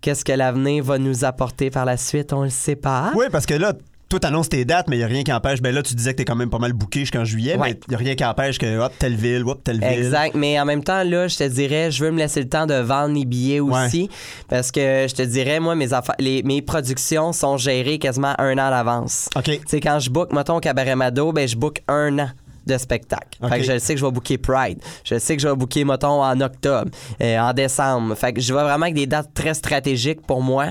qu'est-ce que l'avenir va nous apporter par la suite, on le sait pas. Oui, parce que là, toi, t'annonces tes dates, mais il n'y a rien qui empêche. Ben là, tu disais que t'es quand même pas mal booké jusqu'en juillet, Ouais. mais il n'y a rien qui empêche que, hop, telle ville, hop, telle ville. Exact, mais en même temps, là, je te dirais, je veux me laisser le temps de vendre les billets aussi. Parce que je te dirais, moi, mes, affaires, les, mes productions sont gérées quasiment un an à l'avance. OK. Tu sais, quand je book, mettons, au Cabaret Mado, ben, je book un an de spectacle. Fait que je sais que je vais booker Pride. Je sais que je vais booker, mettons, en octobre, euh, en décembre. Fait que je vais vraiment avec des dates très stratégiques pour moi,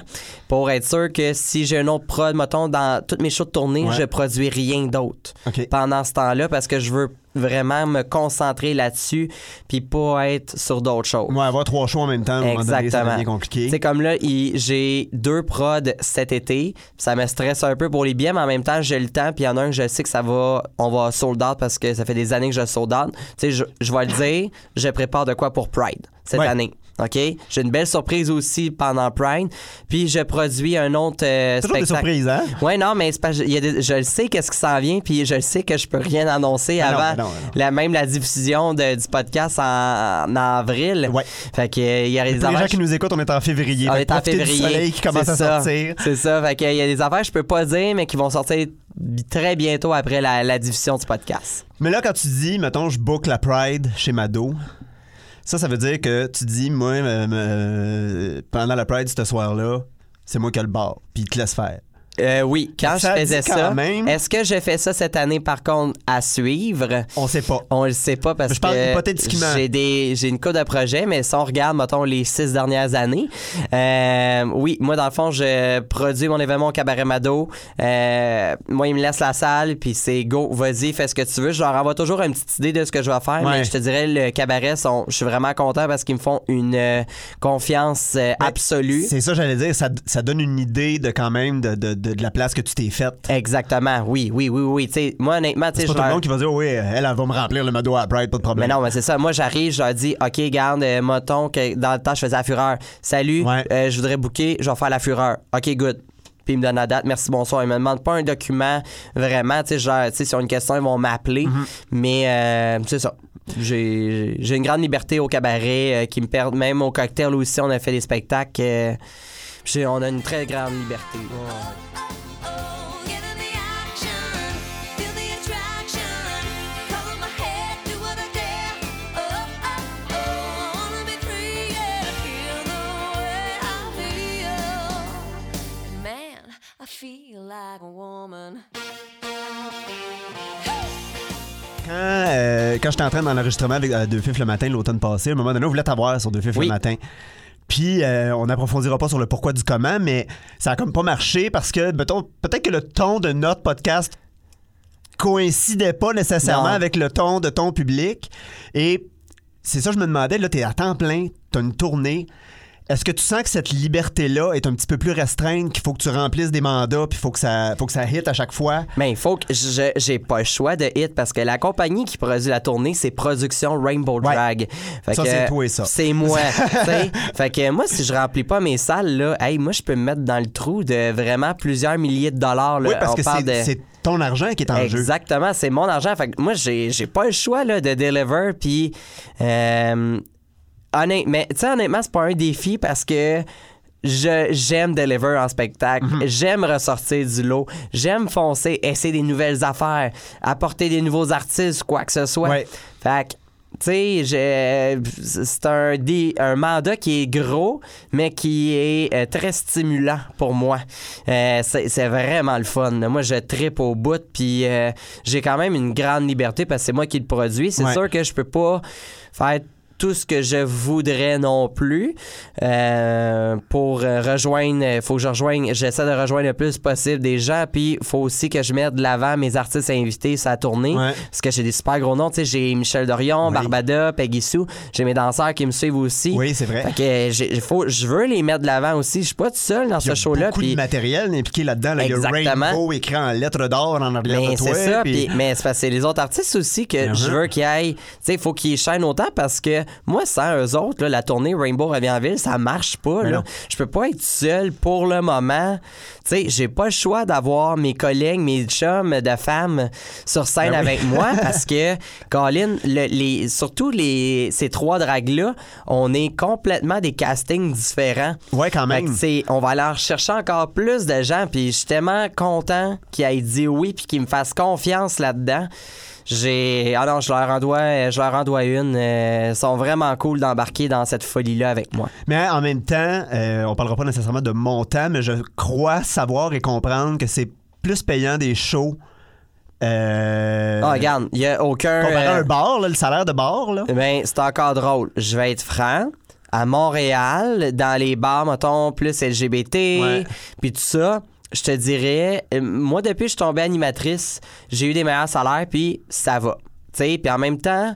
pour être sûr que si j'ai un autre prod, mettons, dans toutes mes shows de tournée, Ouais. je produis rien d'autre pendant ce temps-là parce que je veux vraiment me concentrer là-dessus puis pas être sur d'autres choses. Ouais, avoir trois shows en même temps, Exactement. devient compliqué. C'est comme là, j'ai deux prods cet été. Ça me stresse un peu pour les billets, mais en même temps, j'ai le temps. Puis il y en a un que je sais que ça va, on va sold out parce que ça fait des années que je sold out. Tu sais, je, je vais le dire, je prépare de quoi pour Pride cette Ouais. année. OK? J'ai une belle surprise aussi pendant Pride. Puis je produis un autre euh, Toujours des spectacle. surprises, hein? Ouais, non, mais c'est pas, y a des- je le sais qu'est-ce qui s'en vient, puis je le sais que je peux rien annoncer Ah avant non, ah non. La, même la diffusion de- du podcast en, en avril. Ouais. Fait que euh, il y a des Pour les gens affaires- qui nous écoutent, on est en février. on est en février. du soleil qui commence C'est à ça. sortir. C'est ça. Fait qu'il y a des affaires que je peux pas dire, mais qui vont sortir très bientôt après la, la diffusion du podcast. Mais là, quand tu dis, mettons, je book la Pride chez Mado, ça, ça veut dire que tu dis, moi, euh, euh, pendant la Pride, ce soir-là, c'est moi qui ai le bar, puis il te laisse faire. Euh, oui, quand Ça je faisais ça. même- Est-ce que je fais ça cette année, par contre, à suivre? On sait pas. On le sait pas parce Je parle que j'ai des j'ai une coupe de projets, mais si on regarde, mettons, les six dernières années, euh, oui, moi, dans le fond, je produis mon événement au Cabaret Mado. Euh, moi, il me laisse la salle, puis c'est go, vas-y, fais ce que tu veux. Je leur envoie toujours une petite idée de ce que je vais faire, Ouais. mais je te dirais, le cabaret, sont, je suis vraiment content parce qu'ils me font une euh, confiance euh, Ben, absolue. C'est ça, j'allais dire, ça, ça donne une idée de quand même de, de- de- de la place que tu t'es faite. Exactement, oui, oui, oui, oui. Moi, honnêtement, tu sais, C'est pas je tout le monde qui va dire, oui, elle, elle va me remplir le Mado à Pride, pas de Mais problème. non, mais c'est ça. Moi, j'arrive, je leur dis, OK, garde, euh, mettons que dans le temps, je faisais la fureur. Salut, Ouais. euh, je voudrais booker, je vais faire la fureur. OK, good. Puis ils me donnent la date, merci, bonsoir. Ils me demandent pas un document vraiment, tu sais, genre, tu sais, une question, ils vont m'appeler. Mm-hmm. Mais euh, c'est ça. J'ai j'ai une grande liberté au cabaret euh, qui me perd, même au cocktail aussi, on a fait des spectacles. euh, j'ai- on a une très grande liberté. Oh. Quand, euh, quand j'étais en train dans l'enregistrement avec euh, Deux Fifs le matin l'automne passé, à un moment donné, on voulait t'avoir sur Deux Fifs Oui. le matin. Puis, euh, on n'approfondira pas sur le pourquoi du comment, mais ça a comme pas marché parce que, mettons, peut-être que le ton de notre podcast coïncidait pas nécessairement Non. avec le ton de ton public. Et c'est ça, je me demandais, là, t'es à temps plein, t'as une tournée. Est-ce que tu sens que cette liberté-là est un petit peu plus restreinte, qu'il faut que tu remplisses des mandats, puis il faut que ça, faut que ça hit à chaque fois? Mais il faut que je j'ai pas le choix de hit parce que la compagnie qui produit la tournée, c'est Production Rainbow Ouais. Drag. Fait Ça, c'est toi, ça. C'est moi. fait que moi, si je remplis pas mes salles, là, hey, moi, je peux me mettre dans le trou de vraiment plusieurs milliers de dollars. Là. oui, parce On que c'est de- c'est ton argent qui est en jeu. Exactement, c'est mon argent. Fait que moi, j'ai j'ai pas le choix là, de deliver. Puis, euh, honnête- mais tu sais, honnêtement, c'est pas un défi parce que je j'aime deliver en spectacle. Mhm. J'aime ressortir du lot. J'aime foncer, essayer des nouvelles affaires, apporter des nouveaux artistes, quoi que ce soit. Ouais. Fait que tu sais, c'est un, un mandat qui est gros, mais qui est euh, très stimulant pour moi. Euh, c'est c'est vraiment le fun. Moi, je tripe au bout, puis euh, j'ai quand même une grande liberté parce que c'est moi qui le produis. C'est Ouais. sûr que je peux pas faire tout ce que je voudrais non plus euh, pour euh, rejoindre il faut que je rejoigne j'essaie de rejoindre le plus possible des gens puis il faut aussi que je mette de l'avant mes artistes invités sur la tournée Ouais. parce que j'ai des super gros noms tu sais j'ai Michel Dorion Oui. Barbada Peggy Sue j'ai mes danseurs qui me suivent aussi Oui, c'est vrai. fait que j'ai- faut, je veux les mettre de l'avant aussi je suis pas tout seul dans Il y a ce beaucoup de matériel impliqué là-dedans. là. Il y a Exactement. Rainbow écrit en lettres d'or en arrière mais de toi. c'est ça, puis- mais c'est parce que c'est les autres artistes aussi que je veux qu'ils aillent. Tu sais, il faut qu'ils chaînent autant parce que moi, sans eux autres, là, la tournée Rainbow revient en ville, ça marche pas. Là. Je peux pas être seul pour le moment. Tu sais, j'ai pas le choix d'avoir mes collègues, mes chums de femmes sur scène Ben oui. avec moi parce que, Colin, le- les, surtout les, ces trois dragues-là, on est complètement des castings différents. Ouais, quand même. que, on va aller en rechercher encore plus de gens, puis je suis tellement content qu'ils aient dit oui, puis qu'ils me fassent confiance là-dedans. J'ai. Ah non, je leur en dois, je leur en dois une. Euh, ils sont vraiment cool d'embarquer dans cette folie-là avec moi. Mais en même temps, euh, on parlera pas nécessairement de montant, mais je crois savoir et comprendre que c'est plus payant des shows. Euh, Ah, regarde, il n'y a aucun. comparé à euh, un bar, là, le salaire de bar, là. Ben, c'est encore drôle. Je vais être franc. À Montréal, dans les bars, mettons, plus LGBT, puis tout ça, je te dirais, euh, moi, depuis que je suis tombée animatrice, j'ai eu des meilleurs salaires, puis ça va. Puis en même temps,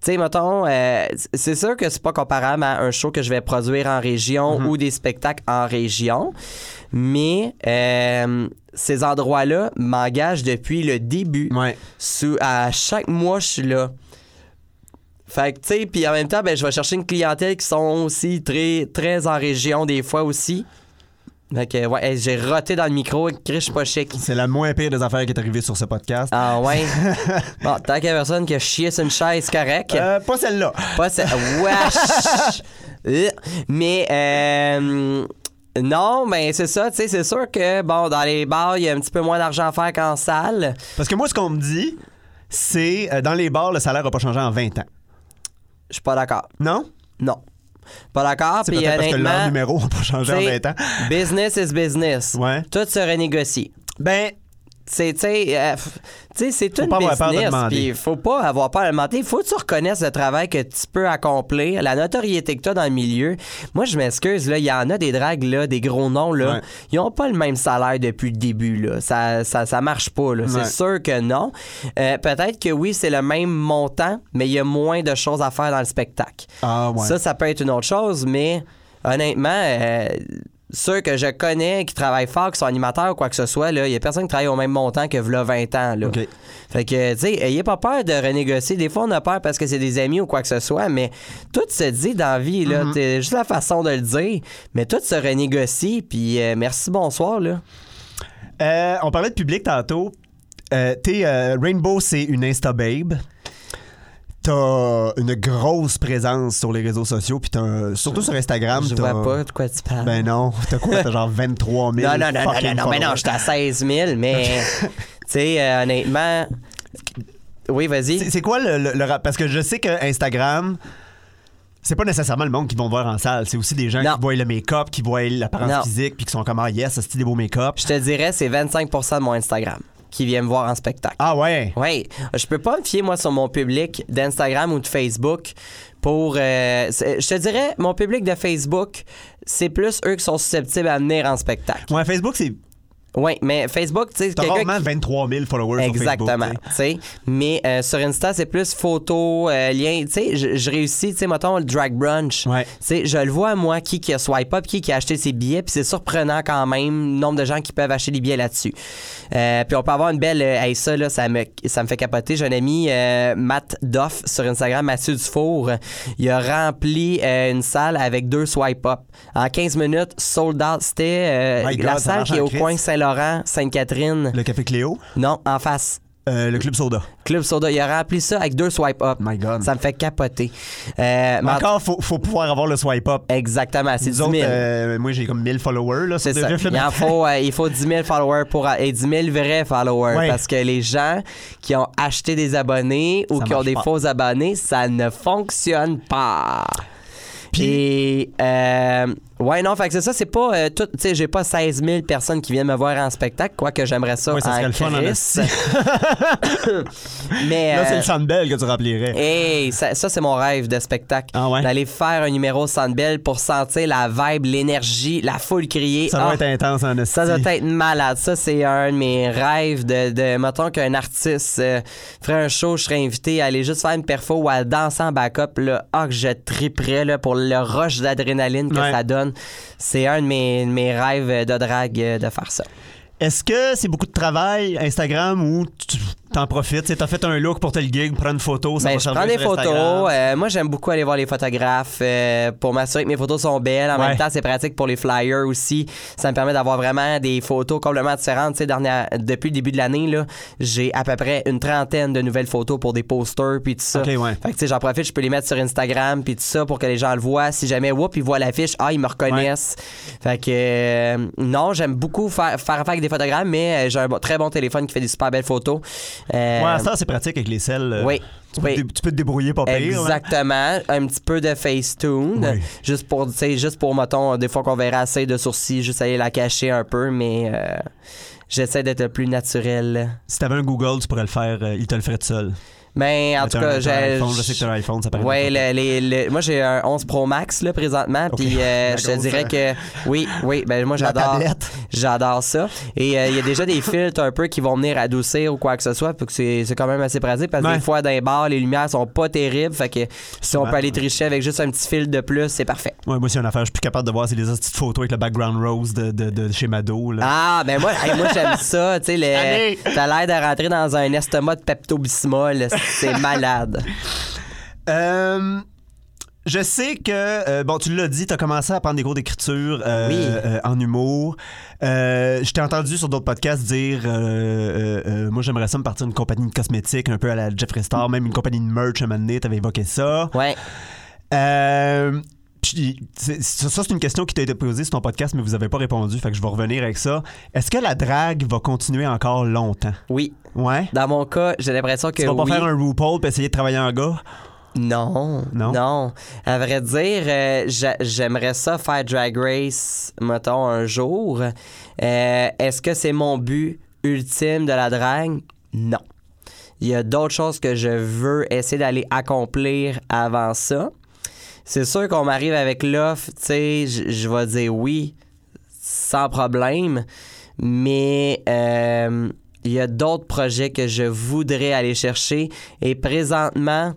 tu sais, mettons, euh, c'est sûr que c'est pas comparable à un show que je vais produire en région ou des spectacles en région, mais euh, ces endroits-là m'engagent depuis le début. Ouais. Sous- à chaque mois, je suis là. Fait que, tu sais, puis en même temps, ben, je vais chercher une clientèle qui sont aussi très, très en région des fois aussi. Fait que, ouais, hey, j'ai roté dans le micro, Chris, je suis pas chic. C'est la moins pire des affaires qui est arrivée sur ce podcast. Ah ouais? bon, tant qu'il y a personne qui a chié sur une chaise, c'est correct. Euh, pas celle-là. Pas ça. Wesh! Euh, Mais, euh, non, ben c'est ça, tu sais, c'est sûr que, bon, dans les bars, il y a un petit peu moins d'argent à faire qu'en salle. Parce que moi, ce qu'on me dit, c'est euh, dans les bars, le salaire n'a pas changé en 20 ans. Je suis pas d'accord. Non? Non. Pas d'accord? C'est Puis peut-être parce que leur numéro n'a pas changé en t'sais, 20 ans. business is business. Ouais. Tout se renégocie. Ben, C'est, tu sais, euh, c'est Faut une pas avoir peur de business. Puis faut pas avoir peur de demander. Faut que tu reconnaisses le travail que tu peux accomplir, la notoriété que tu as dans le milieu. Moi, je m'excuse, là, il y en a des dragues, là, des gros noms, là. Ouais. Ils ont pas le même salaire depuis le début, là. Ça, ça, ça marche pas, là. Ouais. C'est sûr que non. Euh, peut-être que oui, c'est le même montant, mais il y a moins de choses à faire dans le spectacle. ah ouais. Ça, ça peut être une autre chose, mais honnêtement, euh, ceux que je connais qui travaillent fort, qui sont animateurs ou quoi que ce soit, il n'y a personne qui travaille au même montant que v'là 20 ans. Là. Fait que, tu sais, ayez pas peur de renégocier. Des fois, on a peur parce que c'est des amis ou quoi que ce soit, mais tout se dit dans la vie, là. Mm-hmm. C'est juste la façon de le dire, mais tout se renégocie, puis euh, merci, bonsoir, là. Euh, on parlait de public tantôt. Euh, t'es, Rainbow, c'est une Insta Babe. T'as une grosse présence sur les réseaux sociaux, puis t'as surtout sur Instagram. Je vois pas de quoi tu parles. Ben non, t'as quoi? T'as genre 23 000 non, non, non, non, non, non, mais non, j'étais à 16 000, mais, tu sais, euh, honnêtement... Oui, vas-y. C'est quoi le, le- le rap? Parce que je sais que Instagram, c'est pas nécessairement le monde qui vont voir en salle. C'est aussi des gens Non. qui voient le make-up, qui voient l'apparence physique, puis qui sont comme, ah yes, c'est des beaux make-up. Je te dirais, c'est 25% de mon Instagram qui vient me voir en spectacle. Ah ouais? Oui, je peux pas me fier, moi, sur mon public d'Instagram ou de Facebook pour... euh, je te dirais, mon public de Facebook, c'est plus eux qui sont susceptibles à venir en spectacle. Ouais, Facebook, c'est. Oui, mais Facebook, tu sais, T'as rarement qui- 23 000 followers Exactement, sur Facebook. tu sais. Mais euh, sur Insta, c'est plus photo, euh, lien. Tu sais, je, je réussis, tu sais, mettons le drag brunch. Ouais. Tu sais, je le vois, moi, qui, qui a swipe up, qui, qui a acheté ses billets, puis c'est surprenant quand même le nombre de gens qui peuvent acheter des billets là-dessus. Euh, puis on peut avoir une belle. euh, hey, ça, là, ça me, ça me fait capoter. J'ai un ami, Matt Doff, sur Instagram, Mathieu Dufour. Il a rempli une salle avec deux swipe up. En 15 minutes, sold out. C'était God, la salle qui est au Christ. coin Saint-Laurent, Sainte-Catherine. Le Café Cléo? Non, en face. Euh, le Club Soda. Club Soda. Il a rempli ça avec deux swipe up. My God. Ça me fait capoter. Euh, Mais encore, faut, faut pouvoir avoir le swipe up. Exactement, c'est 10 Nous 000. autres, euh, moi, j'ai comme 1000 followers. Là, sur ça. riffs Il, en faut, euh, il faut 10 000 followers pour, et 10 000 vrais followers. Ouais. Parce que les gens qui ont acheté des abonnés ou Ça qui ont des pas. faux abonnés, ça ne fonctionne pas. Et euh, ouais, non, fait que c'est ça, c'est pas euh, tout. Tu sais, j'ai pas 16 000 personnes qui viennent me voir en spectacle, quoique j'aimerais ça. Ouais, ça en serait le fun en esti. Mais. Là, c'est euh, le Sandbell que tu remplirais. Hey, ça, ça, c'est mon rêve de spectacle. Ah ouais? D'aller faire un numéro Sandbell pour sentir la vibe, l'énergie, la foule crier. Ça doit Ah, être intense en esti. ça doit être malade. Ça, c'est un de mes rêves de, de mettons qu'un artiste euh, ferait un show, je serais invité à aller juste faire une perfo ou à danser en backup. Là, ah, que je triperais là, pour le rush d'adrénaline que Ouais. ça donne. C'est un de mes, de mes rêves de drague euh, de faire ça. Est-ce que c'est beaucoup de travail, Instagram, ou tu t'en profites? T'as fait un look pour tel gig, prendre une photo, ça Ben, va servir prends des sur photos. Euh, moi, j'aime beaucoup aller voir les photographes euh, pour m'assurer que mes photos sont belles. En Ouais. même temps, c'est pratique pour les flyers aussi. Ça me permet d'avoir vraiment des photos complètement différentes. Dernière- depuis le début de l'année, j'ai à peu près une trentaine de nouvelles photos pour des posters puis tout ça. Ok, ouais. Fait que, tu sais, j'en profite, je peux les mettre sur Instagram puis tout ça pour que les gens le voient. Si jamais, whoop, ils voient l'affiche, ah, ils me reconnaissent. Fait que, euh, non, j'aime beaucoup faire, faire affaire avec des photographes, mais j'ai un très bon téléphone qui fait des super belles photos. Euh, Ouais, ça, c'est pratique avec les selles. euh, oui. Tu peux, te tu peux te débrouiller pire. hein. Exactement. Un petit peu de Facetune. Oui. Juste pour, tu sais, juste pour, mettons, des fois qu'on verra assez de sourcils, juste aller la cacher un peu, mais euh, j'essaie d'être le plus naturel. Si t'avais un Google, tu pourrais le faire. euh, il te le ferait tout seul. Mais en Mais tout cas, j'ai. iPhone, je sais que t'as un iPhone, ça paraît Ouais, le- les- le- moi j'ai un 11 Pro Max là présentement, Ok. puis euh, je te dirais que oui, oui, ben moi j'adore, j'adore ça. Et euh, il y a déjà des filtres un peu qui vont venir adoucir ou quoi que ce soit, puis que c'est c'est quand même assez pratique parce que Ouais. des fois dans les bars les lumières sont pas terribles, fait que si on Ouais, peut aller tricher avec juste un petit fil de plus, c'est parfait. Ouais, moi, c'est une affaire. Je suis plus capable de voir. C'est les petites photos avec le background rose de, de, de chez Mado. Là. Ah, ben moi, hey, moi j'aime ça. Tu sais, le- t'as l'air de rentrer dans un estomac de Pepto-Bismol. C'est malade. Euh, je sais que, euh, bon, tu l'as dit, tu as commencé à prendre des cours d'écriture euh, Oui. euh, en humour. Je t'ai entendu sur d'autres podcasts dire, moi j'aimerais ça me partir d'une compagnie de cosmétiques, un peu à la Jeffree Star, même une compagnie de merch à un moment donné, évoqué ça. Ouais. Ça, c'est une question qui t'a été posée sur ton podcast, mais vous avez pas répondu, fait que je vais revenir avec ça. Est-ce que la drague va continuer encore longtemps? Oui. Ouais? Dans mon cas, j'ai l'impression que Tu vas pas oui. faire un RuPaul puis essayer de travailler en gars? Non, Non? non. À vrai dire, euh, j'a- j'aimerais ça faire Drag Race, mettons, un jour. Euh, Est-ce que c'est mon but ultime de la drague? Non. Il y a d'autres choses que je veux essayer d'aller accomplir avant ça. C'est sûr qu'on m'arrive avec l'offre, tu sais, je vais dire oui, sans problème. Mais euh, il y a d'autres projets que je voudrais aller chercher. Et présentement,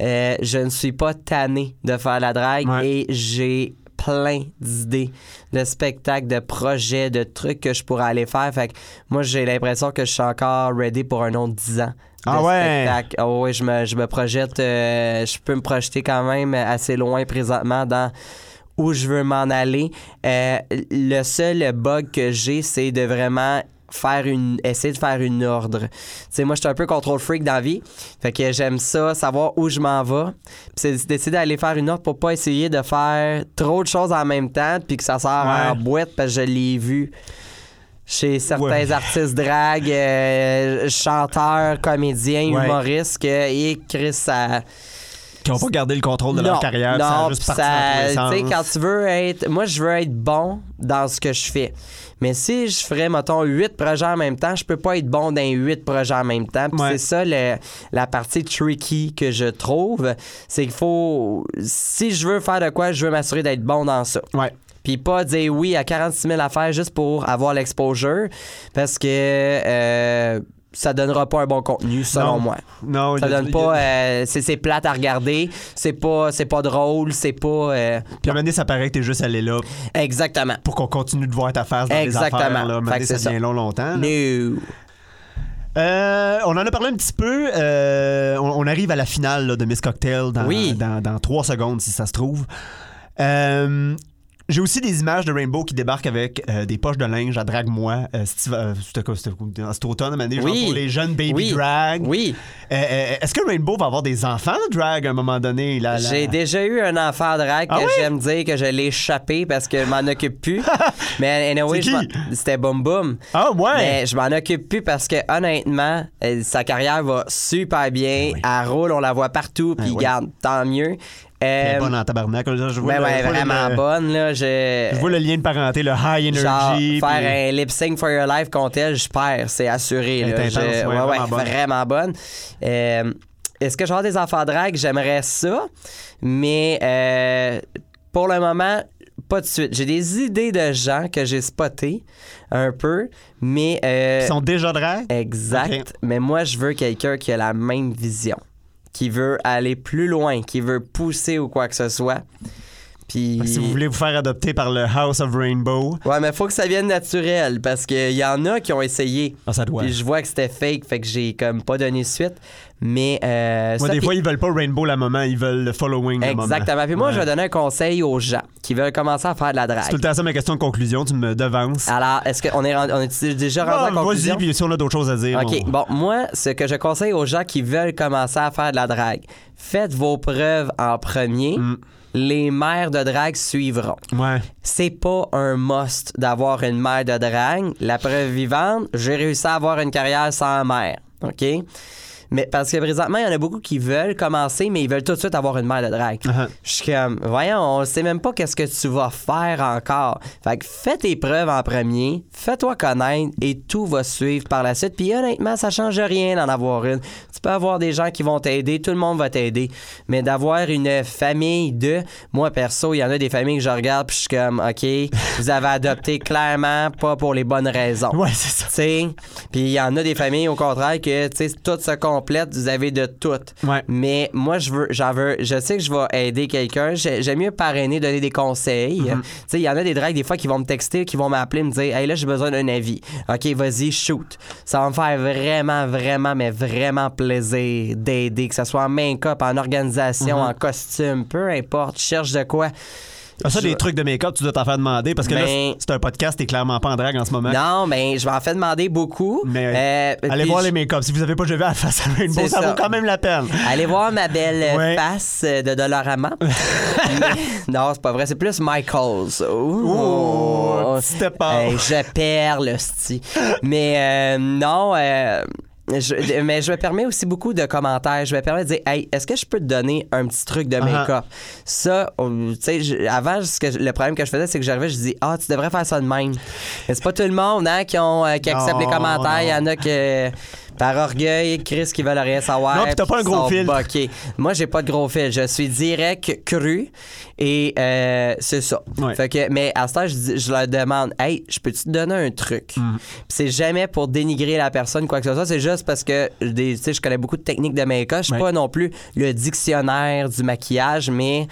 euh, je ne suis pas tanné de faire la drague Ouais. et j'ai plein d'idées de spectacles, de projets, de trucs que je pourrais aller faire. Fait que moi, j'ai l'impression que je suis encore ready pour un autre 10 ans. De Ah ouais? spectacle. Ah ouais, je me, je me projette, euh, je peux me projeter quand même assez loin présentement dans où je veux m'en aller. Euh, le seul bug que j'ai, c'est de vraiment faire une essayer de faire une ordre. Tu sais moi je suis un peu contrôle freak dans la vie. Fait que j'aime ça savoir où je m'en vais. Puis c'est décider d'aller faire une ordre pour pas essayer de faire trop de choses en même temps puis que ça sort Ouais. en boîte parce que je l'ai vu chez certains Ouais. artistes drag, euh, chanteurs, comédiens, Ouais. humoristes que et Chris ça Qui n'ont pas gardé le contrôle de leur carrière. ça a non, juste pis parti dans tous les ça, tu sais, sens. quand tu veux être. Moi, je veux être bon dans ce que je fais. Mais si je ferais, mettons, huit projets en même temps, je peux pas être bon dans huit projets en même temps. Ouais. c'est ça le- la partie tricky que je trouve. C'est qu'il faut. Si je veux faire de quoi, je veux m'assurer d'être bon dans ça. Ouais. Puis pas dire oui à 46 000 affaires juste pour avoir l'exposure. Parce que. euh, ça donnera pas un bon contenu, selon Non. moi. Non, Ça donne pas. euh, c'est plate à regarder. C'est pas, c'est pas drôle. C'est pas. euh, Puis à un moment donné, ça paraît que t'es juste allé là exactement. pour qu'on continue de voir ta face dans Exactement. les affaires. Là. À un moment Fait donné, que ça devient ça. long longtemps. No. Euh, on en a parlé un petit peu. euh, on, on arrive à la finale là, de Miss Cocktail dans, Oui. dans, dans trois secondes, si ça se trouve. Euh, J'ai aussi des images de Rainbow qui débarquent avec euh, des poches de linge à Drague-moi. Euh, euh, c'était quoi, c'était cet automne, moment donné, genre Oui. pour les jeunes baby Oui. drag. Oui. Est-ce que Rainbow va avoir des enfants drag à un moment donné? Là, là? J'ai déjà eu un enfant drag que Ah oui? j'aime dire que je l'ai échappé parce que je m'en occupe plus. Mais anyway, C'est qui? c'était Boom Boom. Ah ouais! Mais je m'en occupe plus parce que honnêtement, sa carrière va super bien. Elle roule, on la voit partout, puis Ah oui. garde, tant mieux. Elle est Euh, bonne en tabarnak. Je vois ben le- ouais, je vois le- vraiment bonne là. Je, Je vois le lien de parenté, le high Genre, energy. faire un lip sync for your life contre elle, je perds, c'est assuré. Elle est là. intense, Je- ouais, ouais, ouais, vraiment bonne. vraiment bonne. Euh, Est-ce que avoir des enfants drag? J'aimerais ça, mais euh, pour le moment, pas de suite. J'ai des idées de gens que j'ai spotés un peu, mais... euh, Ils sont déjà drag? Exact. Mais moi, je veux quelqu'un qui a la même vision, qui veut aller plus loin, qui veut pousser ou quoi que ce soit. Puis... Si vous voulez vous faire adopter par le House of Rainbow, Ouais, mais faut que ça vienne naturel parce qu'il y en a qui ont essayé. ah, ça doit. Puis je vois que c'était fake, fait que j'ai comme pas donné suite. Mais euh, Moi, ça, des fois, ils veulent pas Rainbow la moment, ils veulent le following le moment. Exactement. Puis moi, Ouais. je vais donner un conseil aux gens qui veulent commencer à faire de la C'est tout drague. le temps ça ma question de conclusion, tu me devances. Alors, est-ce qu'on est, on est déjà rendu à la conclusion? Vas-y, puis si on a d'autres choses à dire. OK. on- Bon, moi, ce que je conseille aux gens qui veulent commencer à faire de la drague, faites vos preuves en premier. Mm. Les mères de drague suivront. Ouais. C'est pas un must d'avoir une mère de drague. La preuve vivante, j'ai réussi à avoir une carrière sans mère. OK? Mais parce que présentement, il y en a beaucoup qui veulent commencer, mais ils veulent tout de suite avoir une mère de drague. Uh-huh. Je suis comme, voyons, on sait même pas qu'est-ce que tu vas faire encore. Fait que fais tes preuves en premier, fais-toi connaître et tout va suivre par la suite. Puis honnêtement, ça change rien d'en avoir une. Tu peux avoir des gens qui vont t'aider, tout le monde va t'aider. Mais d'avoir une famille de, moi perso, il y en a des familles que je regarde puis je suis comme, OK, vous avez adopté clairement pas pour les bonnes raisons. Ouais, c'est ça. Tu sais, puis il y en a des familles au contraire que tu sais tout se complète, vous avez de tout. Ouais. Mais moi je veux j'en veux je sais que je vais aider quelqu'un, J'ai- j'aime mieux parrainer, donner des conseils. Tu sais, il y en a des drags des fois qui vont me texter, qui vont m'appeler me dire "Hey là, j'ai besoin d'un avis." OK, vas-y, shoot. Ça va me faire vraiment vraiment mais vraiment plaisir d'aider que ce soit en make-up, en organisation, Mm-hmm. en costume, peu importe, je cherche de quoi. Ah, ça, Je- des trucs de make-up, tu dois t'en faire demander parce que là, Ben- c'est un podcast, t'es clairement pas en drague en ce moment. Non, mais je vais en faire demander beaucoup. Mais Euh, allez voir je- les make-up. Si vous avez pas déjà vu la face à Rainbow, ça, ça. vaut quand même la peine. Allez voir ma belle euh, Ouais. face euh, de Dolorama. Mais- non, c'est pas vrai. C'est plus Michaels. Oh, Ouh. up. Hey, je perds le sti. Mais euh, non. euh, je- mais je me permets aussi beaucoup de commentaires. Je me permets de dire, hey, est-ce que je peux te donner un petit truc de make-up? Ça, tu sais, avant, ce que je- le problème que je faisais, c'est que j'arrivais, je dis, ah, tu devrais faire ça de même. Mais c'est pas tout le monde hein, qui, ont, euh, qui accepte les commentaires. Il y en a que, par orgueil, Chris qui veulent rien savoir. Non, puis t'as pas un gros boqués. Moi, j'ai pas de gros fil. Je suis direct, cru. Et euh, c'est ça. Ouais. Fait que, mais à ce temps, je, je leur demande Hey, je peux-tu te donner un truc? Mm. C'est jamais pour dénigrer la personne, quoi que ce soit. C'est juste parce que des- tu sais, je connais beaucoup de techniques de make-up. Je suis Ouais. pas non plus le dictionnaire du maquillage, mais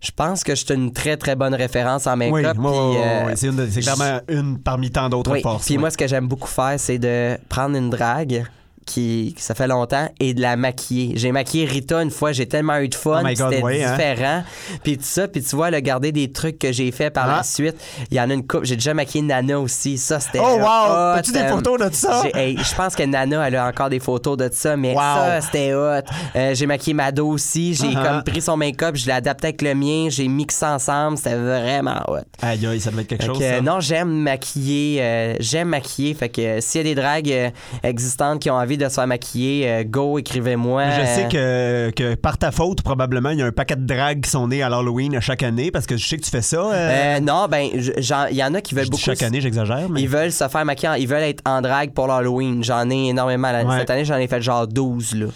je pense que je suis une très, très bonne référence en Oui, make-up. ouais, ouais, euh, c'est, une de- c'est clairement une parmi tant d'autres oui. forces. Puis moi, ce que j'aime beaucoup faire, c'est de prendre une drague qui, ça fait longtemps et de la maquiller. J'ai maquillé Rita une fois, j'ai tellement eu de fun, Oh c'était hein? différent. Puis tout ça, puis tu vois, le garder des trucs que j'ai fait par Ah. la suite. Il y en a une coupe, j'ai déjà maquillé Nana aussi, ça c'était Oh, wow! As-tu des euh, photos de ça? hey, je pense que Nana, elle a encore des photos de ça, mais Wow. ça, c'était hot. Euh, j'ai maquillé Mado aussi. J'ai Uh-huh. comme pris son make-up, je l'ai adapté avec le mien, j'ai mixé ensemble. C'était vraiment hot. Aïe, aïe, ça devait être quelque Fait chose. que, ça. non, j'aime maquiller. euh, j'aime maquiller. Fait que euh, s'il y a des dragues existantes qui ont envie de se faire maquiller, euh, go, écrivez-moi. Je sais que, que par ta faute, probablement, il y a un paquet de dragues qui sont nés à l'Halloween à chaque année parce que je sais que tu fais ça. euh, euh, non, ben, il y en a qui veulent je dis beaucoup. chaque année, j'exagère, mais. Ils veulent se faire maquiller, en- ils veulent être en drague pour l'Halloween. J'en ai énormément. Ouais. Cette année, j'en ai fait genre 12, là.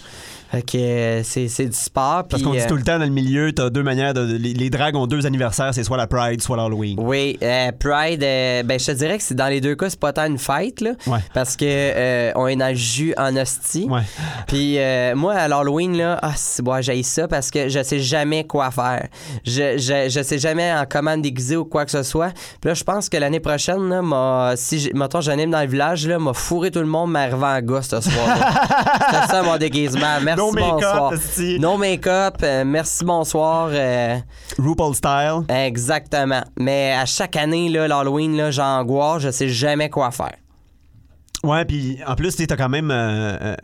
Fait que euh, c'est c'est du sport. Parce qu'on dit euh, tout le temps dans le milieu, t'as deux manières de. Les, les dragues ont deux anniversaires, c'est soit la Pride, soit l'Halloween. Oui, euh, Pride, euh, ben je te dirais que c'est dans les deux cas, c'est pas tant une fête, là. Ouais. Parce que euh, on est dans le jus en hostie. Ouais. Puis euh, moi, à l'Halloween, là, ah, c'est bon, j'ai ça parce que je sais jamais quoi faire. Je, je, je sais jamais en comment me déguiser ou quoi que ce soit. Puis là, je pense que l'année prochaine, là, si, mettons, j'anime dans le village, là, m'a fourré tout le monde, m'a arrivé en gosse ce soir. C'était ça mon déguisement. Merci No bonsoir. esti. No make-up, euh, merci, bonsoir. euh, RuPaul style. exactement. Mais à chaque année, là, l'Halloween, là, j'angoisse, je sais jamais quoi faire. Ouais, puis en plus, t'as quand même euh,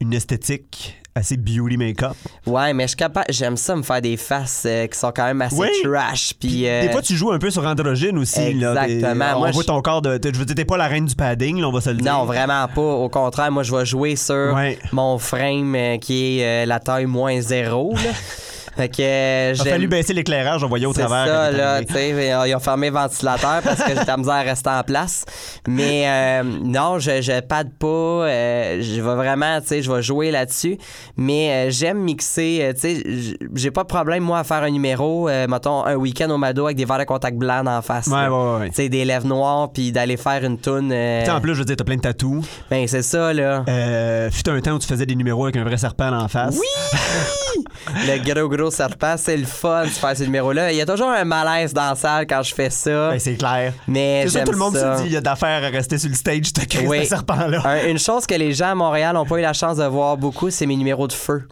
une esthétique assez beauty make-up. Ouais, mais je suis capable, j'aime ça me faire des faces euh, qui sont quand même assez Oui. trash. Puis, Puis euh, Des fois, tu joues un peu sur androgyne aussi. là. Des- Exactement. on Moi, voit je- ton corps de. Je veux dire, t'es pas la reine du padding, là, on va se le dire. Non, vraiment pas. Au contraire, moi, je vais jouer sur Ouais. mon frame euh, qui est la taille moins zéro. Là. fait que euh, Il a fallu baisser l'éclairage, on voyait au C'est travers. ça, là, arrivé. tu sais, ils ont fermé le ventilateur parce que j'étais à misère à rester en place. Mais euh, non, je, je pad pas. euh, je vais vraiment, tu sais, je vais jouer là-dessus. Mais euh, j'aime mixer, tu sais, j'ai pas de problème, moi, à faire un numéro, mettons, un week-end au Mado avec des verres de contact blanc en face. Ouais, là. ouais, ouais. Tu sais, des lèvres noires, puis d'aller faire une toune. en plus, je veux dire, t'as plein de tatous. ben, c'est ça, là. Fut un temps où tu faisais des numéros avec un vrai serpent en face. Oui! le gros, gros serpent, c'est le fun de faire ces numéros-là. Il y a toujours un malaise dans la salle quand je fais ça. Ben, c'est clair. mais C'est ça, j'aime tout le monde ça. se dit, il y a d'affaires à rester sur le stage, t'as créé Oui. ce serpent-là. Un- une chose que les gens à Montréal n'ont pas eu la chance de voir beaucoup, c'est mes numéros de feu.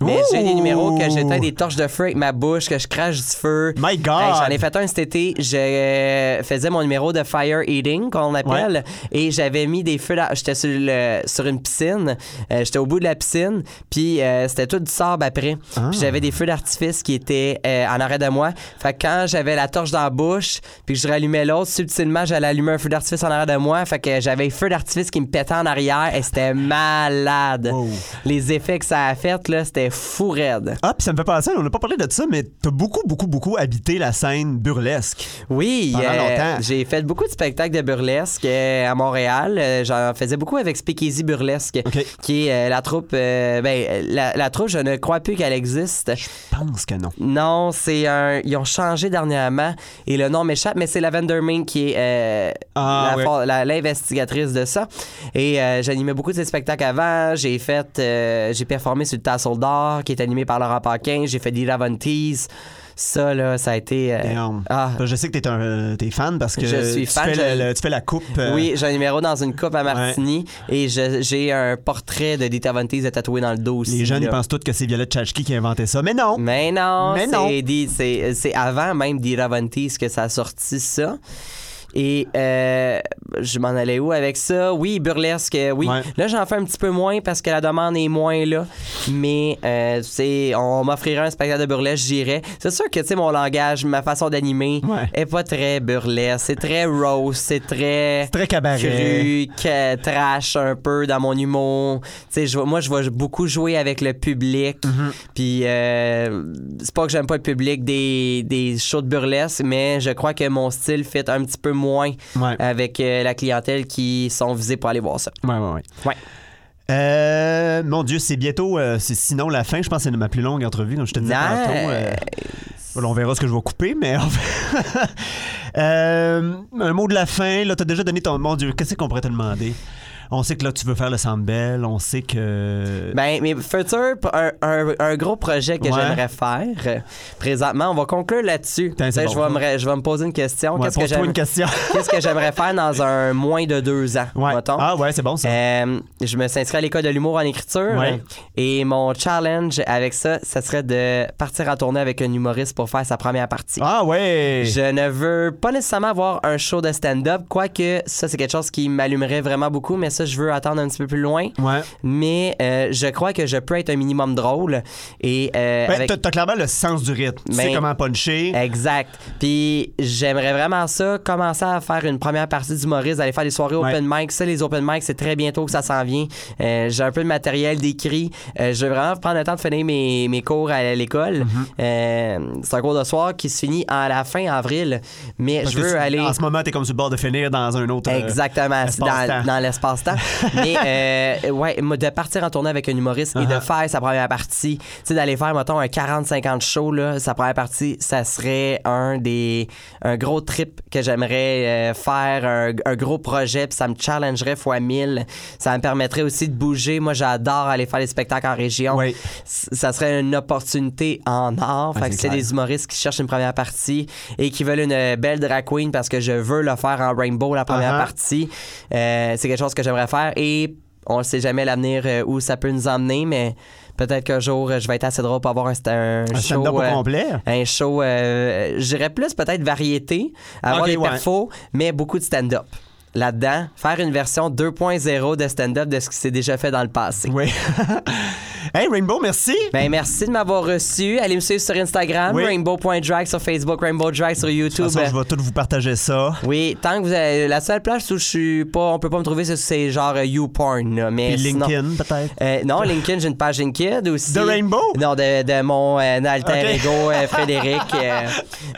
Mais j'ai des numéros que j'éteins des torches de feu avec ma bouche, que je crache du feu. My God! Hey, J'en ai fait un cet été. Je euh, faisais mon numéro de fire eating, qu'on appelle, et j'avais mis des feux. J'étais sur, le- sur une piscine. Euh, J'étais au bout de la piscine, puis euh, c'était tout du sable après. Ah. Puis j'avais des feux d'artifice qui étaient euh, en arrêt de moi. Fait que quand j'avais la torche dans la bouche, puis que je rallumais l'autre, subtilement, j'allais allumer un feu d'artifice en arrière de moi. Fait que j'avais un feu d'artifice qui me pétait en arrière et c'était malade. Wow. Les effets que ça a fait, là, c'était fou raide. Ah, puis ça me fait penser, on n'a pas parlé de ça, mais t'as beaucoup, beaucoup, beaucoup habité la scène burlesque. Oui, euh, longtemps. j'ai fait beaucoup de spectacles de burlesque euh, à Montréal. Euh, J'en faisais beaucoup avec Speakeasy Burlesque, qui est la troupe. euh, ben, la, la troupe, je ne crois plus qu'elle existe. Je pense que non? Non, c'est un. Ils ont changé dernièrement et le nom m'échappe, mais c'est Lavender Main qui est euh, Ah, la ouais. la- l'investigatrice de ça. Et euh, j'animais beaucoup de ces spectacles avant. J'ai fait. euh, j'ai performé sur le Tassel d'Or qui est animé par Laurent Paquin. J'ai fait Dira Von Teese. Ça, là, ça a été. euh, ah, Je sais que t'es un t'es fan parce que Je suis tu, fan, fais je- le- tu fais la coupe. euh, Oui, j'ai un numéro dans une coupe à Martini et j'ai un portrait de Dita Von Teese tatoué dans le dos aussi. Les jeunes, ils pensent tous que c'est Violette Chachki qui a inventé ça, mais non. Mais non, Mais non. c'est avant même Dira Von Teese que ça a sorti ça. Et euh, je m'en allais où avec ça? Oui, burlesque, euh, oui. Ouais. Là, j'en fais un petit peu moins parce que la demande est moins là. Mais, euh, on m'offrirait un spectacle de burlesque, j'irais. C'est sûr que, tu sais, mon langage, ma façon d'animer Ouais. est pas très burlesque. C'est très rose, c'est très... Très cabaret. Cru, que- trash un peu dans mon humour. Tu sais, moi, je vais beaucoup jouer avec le public. Mm-hmm. Puis, euh, c'est pas que j'aime pas le public des, des shows de burlesque, mais je crois que mon style fit un petit peu moins Ouais. avec euh, la clientèle qui sont visés pour aller voir ça. Ouais. Ouais. Euh, mon Dieu, c'est bientôt, euh, c'est sinon la fin. Je pense que c'est ma plus longue entrevue, comme je te disais Nice. tantôt. euh, on verra ce que je vais couper, mais en fait- un mot de la fin. Là, t'as déjà donné ton. Mon Dieu, qu'est-ce qu'on pourrait te demander? On sait que là, tu veux faire le Sandbell. On sait que. Ben, mais futur, un, un- un gros projet que Ouais. j'aimerais faire. Présentement, on va conclure là-dessus. Sais, bon. je, vais me, je vais me poser une question. Ouais, Qu'est-ce que. Qu'est-ce j'aimerais faire dans un moins de deux ans, Ouais. mettons? Ah, ouais, c'est bon ça. Euh, je me suis inscrit à l'école de l'humour en écriture. Et mon challenge avec ça, ça serait de partir en tournée avec un humoriste pour faire sa première partie. Ah, ouais. Je ne veux pas nécessairement avoir un show de stand-up, quoique ça, c'est quelque chose qui m'allumerait vraiment beaucoup, mais ça, je veux attendre un petit peu plus loin. Ouais. Mais euh, je crois que je peux être un minimum drôle. Et, euh, Ben, avec- t'as- T'as clairement le sens du rythme. Tu sais Ben, comment puncher. Exact. Puis j'aimerais vraiment ça, commencer à faire une première partie d'humoriste, aller faire des soirées Ouais. open mic. Ça, les open mic, c'est très bientôt que ça s'en vient. Euh, j'ai un peu de matériel d'écrit. Euh, je vais vraiment prendre le temps de finir mes, mes cours à l'école. Mm-hmm. C'est un cours de soir qui se finit à la fin avril. Mais Parce je veux aller... En ce moment, t'es comme sur le bord de finir dans un autre. Exactement, dans, dans Mais euh, ouais, de partir en tournée avec un humoriste et de Uh-huh. faire sa première partie, tu sais, d'aller faire, mettons, un 40-50 shows, là, sa première partie, ça serait un des un gros trip que j'aimerais euh, faire, un, un gros projet, puis ça me challengerait fois 1000. Ça me permettrait aussi de bouger. Moi, j'adore aller faire des spectacles en région. Oui. Ça serait une opportunité en or. Fait que c'est des humoristes qui cherchent une première partie et qui veulent une belle drag queen parce que je veux le faire en rainbow la première Uh-huh. partie. Euh, c'est quelque chose que j'aimerais faire et On ne sait jamais l'avenir euh, où ça peut nous emmener, mais peut-être qu'un jour, euh, je vais être assez drôle pour avoir un, un Un show. euh, complet? un show, euh, je dirais plus peut-être variété, avoir Ok, des ouais. perfos, mais beaucoup de stand-up. Là-dedans, faire une version 2.0 de stand-up de ce qui s'est déjà fait dans le passé. Oui. hey, Rainbow, merci. Ben, merci de m'avoir reçu. Allez me suivre sur Instagram, Oui. rainbow.drag sur Facebook, rainbow drag sur De toute YouTube. façon, je vais tout vous partager ça. Oui, tant que vous avez la seule place où je suis pas, on peut pas me trouver, c'est- genre euh, YouPorn, mais Puis LinkedIn, peut-être. Euh, non, LinkedIn, j'ai une page LinkedIn aussi. De Rainbow? Non, de, de mon euh, alter ego, euh, Frédéric.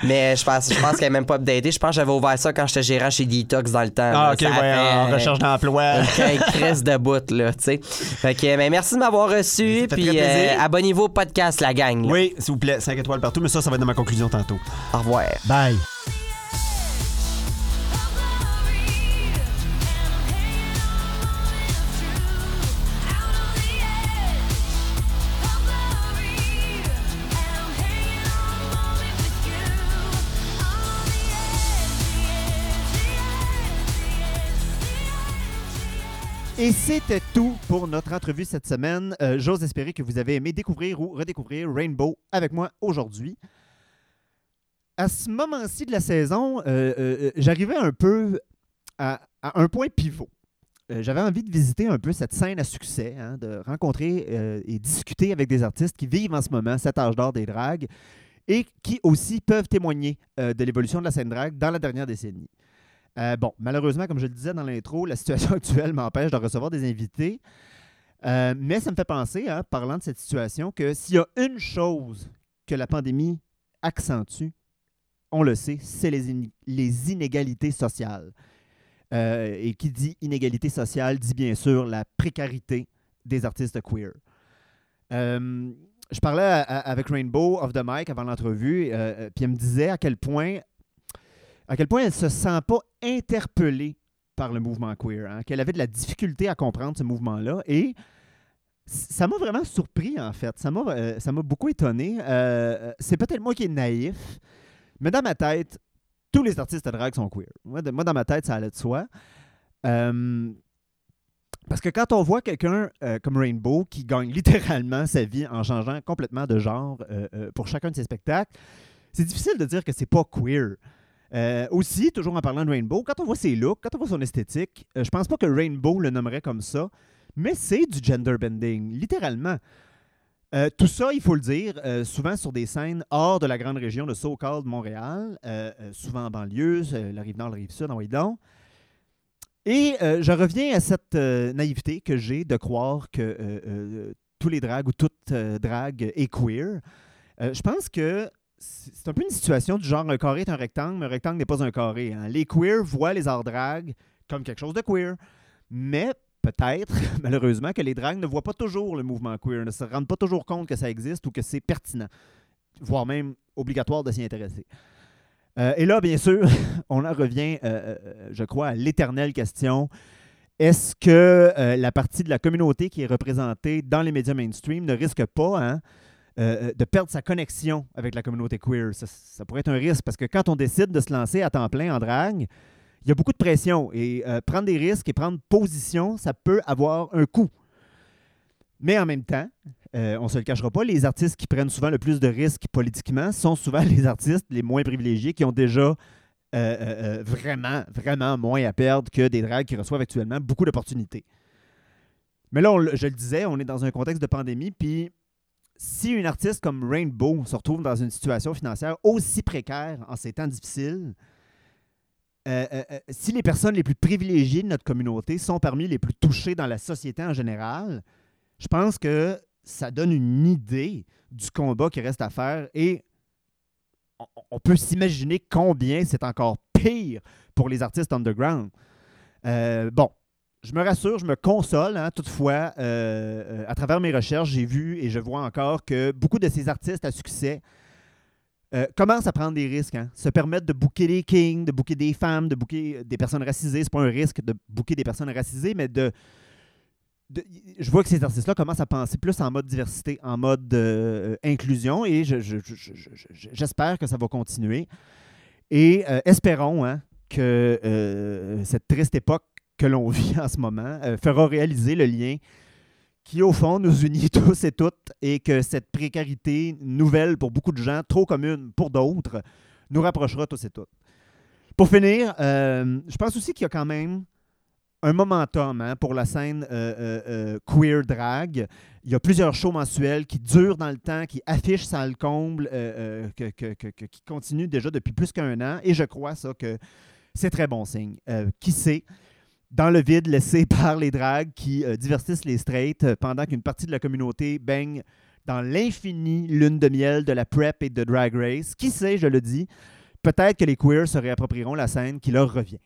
mais je pense, je pense qu'elle n'est même pas updatée. Je pense que j'avais ouvert ça quand j'étais gérant chez Detox dans le temps. Ah, là. ok, ouais, en euh, recherche d'emploi. une crisse de bout, là, tu sais. Fait que, ben, merci de m'avoir reçu. Puis, euh, abonnez-vous au podcast, la gang. là. Oui, s'il vous plaît, 5 étoiles partout, mais ça, ça va être dans ma conclusion tantôt. Au revoir. Bye. Et c'était tout pour notre entrevue cette semaine. Euh, J'ose espérer que vous avez aimé découvrir ou redécouvrir Rainbow avec moi aujourd'hui. À ce moment-ci de la saison, euh, euh, j'arrivais un peu à, un point pivot. J'avais envie de visiter un peu cette scène à succès, hein, de rencontrer et discuter avec des artistes qui vivent en ce moment cet âge d'or des dragues et qui aussi peuvent témoigner de l'évolution de la scène drague dans la dernière décennie. Euh, bon, malheureusement, comme je le disais dans l'intro, la situation actuelle m'empêche de recevoir des invités. Euh, mais ça me fait penser, hein, parlant de cette situation, que s'il y a une chose que la pandémie accentue, on le sait, c'est les, in- les inégalités sociales. Euh, et qui dit inégalité sociale dit bien sûr la précarité des artistes queer. Je parlais avec Rainbow of the Mic avant l'entrevue, puis elle me disait à quel point à quel point elle se sent pas interpellée par le mouvement queer, hein, qu'elle avait de la difficulté à comprendre ce mouvement-là. Et ça m'a vraiment surpris, en fait. Ça m'a euh, beaucoup étonné. Euh, c'est peut-être moi qui est naïf, mais dans ma tête, tous les artistes de drague sont queer. Moi, dans ma tête, ça allait de soi. Euh, parce que quand on voit quelqu'un euh, comme Rainbow qui gagne littéralement sa vie en changeant complètement de genre euh, euh, pour chacun de ses spectacles, c'est difficile de dire que c'est pas queer. Euh, aussi, toujours en parlant de Rainbow, quand on voit ses looks, quand on voit son esthétique, euh, je pense pas que Rainbow le nommerait comme ça, mais c'est du gender bending, littéralement. Euh, tout ça, il faut le dire, euh, souvent sur des scènes hors de la grande région de so-called Montréal, euh, euh, souvent en banlieue, la rive nord, la rive sud, en donc. Et je reviens à cette naïveté que j'ai de croire que tous les dragues ou toute drague est queer. Je pense que c'est un peu une situation du genre un carré est un rectangle, mais un rectangle n'est pas un carré. hein. Les queers voient les arts drag comme quelque chose de queer. Mais peut-être, malheureusement, que les dragues ne voient pas toujours le mouvement queer, ne se rendent pas toujours compte que ça existe ou que c'est pertinent, voire même obligatoire de s'y intéresser. Euh, et là, bien sûr, on en revient, euh, euh, je crois, à l'éternelle question. Est-ce que la partie de la communauté qui est représentée dans les médias mainstream ne risque pas hein, euh, de perdre sa connexion avec la communauté queer? Ça, pourrait être un risque parce que quand on décide de se lancer à temps plein en drague, il y a beaucoup de pression et euh, prendre des risques et prendre position, ça peut avoir un coût. Mais en même temps, euh, on ne se le cachera pas, les artistes qui prennent souvent le plus de risques politiquement sont souvent les artistes les moins privilégiés qui ont déjà euh, euh, euh, vraiment, vraiment moins à perdre que des dragues qui reçoivent actuellement beaucoup d'opportunités. Mais là, je le disais, on est dans un contexte de pandémie, puis si une artiste comme Rainbow se retrouve dans une situation financière aussi précaire en ces temps difficiles, euh, euh, euh, si les personnes les plus privilégiées de notre communauté sont parmi les plus touchées dans la société en général, je pense que ça donne une idée du combat qui reste à faire et on, on peut s'imaginer combien c'est encore pire pour les artistes underground. Bon, je me rassure, je me console. hein, toutefois, euh, euh, à travers mes recherches, j'ai vu et je vois encore que beaucoup de ces artistes à succès euh, commencent à prendre des risques, hein, se permettent de booker des kings, de booker des femmes, de booker des personnes racisées. C'est pas un risque de booker des personnes racisées, mais de, je vois que ces artistes-là commencent à penser plus en mode diversité, en mode inclusion, et je- je- j'espère que ça va continuer. Et espérons hein, que cette triste époque que l'on vit en ce moment euh, fera réaliser le lien qui, au fond, nous unit tous et toutes et que cette précarité nouvelle pour beaucoup de gens, trop commune pour d'autres, nous rapprochera tous et toutes. Pour finir, euh, je pense aussi qu'il y a quand même un momentum hein, pour la scène euh, queer drag. Il y a plusieurs shows mensuels qui durent dans le temps, qui affichent sans le comble, qui continuent déjà depuis plus qu'un an. Et je crois ça que c'est très bon signe. Qui sait, dans le vide laissé par les drags qui euh, divertissent les straights euh, pendant qu'une partie de la communauté baigne dans l'infinie lune de miel de la prep et de drag race. Qui sait, je le dis, peut-être que les queers se réapproprieront la scène qui leur revient.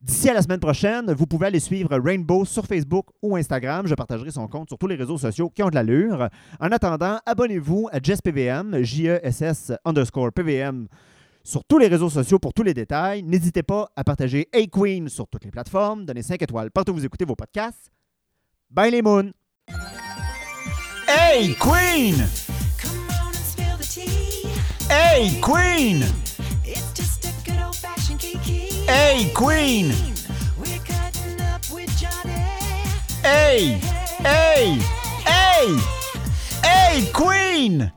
D'ici à la semaine prochaine, vous pouvez aller suivre Rainbow sur Facebook ou Instagram. Je partagerai son compte sur tous les réseaux sociaux qui ont de l'allure. En attendant, abonnez-vous à JessPVM, J-E-S-S underscore PVM sur tous les réseaux sociaux pour tous les détails. N'hésitez pas à partager Hey Queen sur toutes les plateformes. Donnez 5 étoiles partout où vous écoutez vos podcasts. Bye les moons! Hey Queen! Hey Queen! Hey Queen! Hey! Hey! Hey! Hey Queen!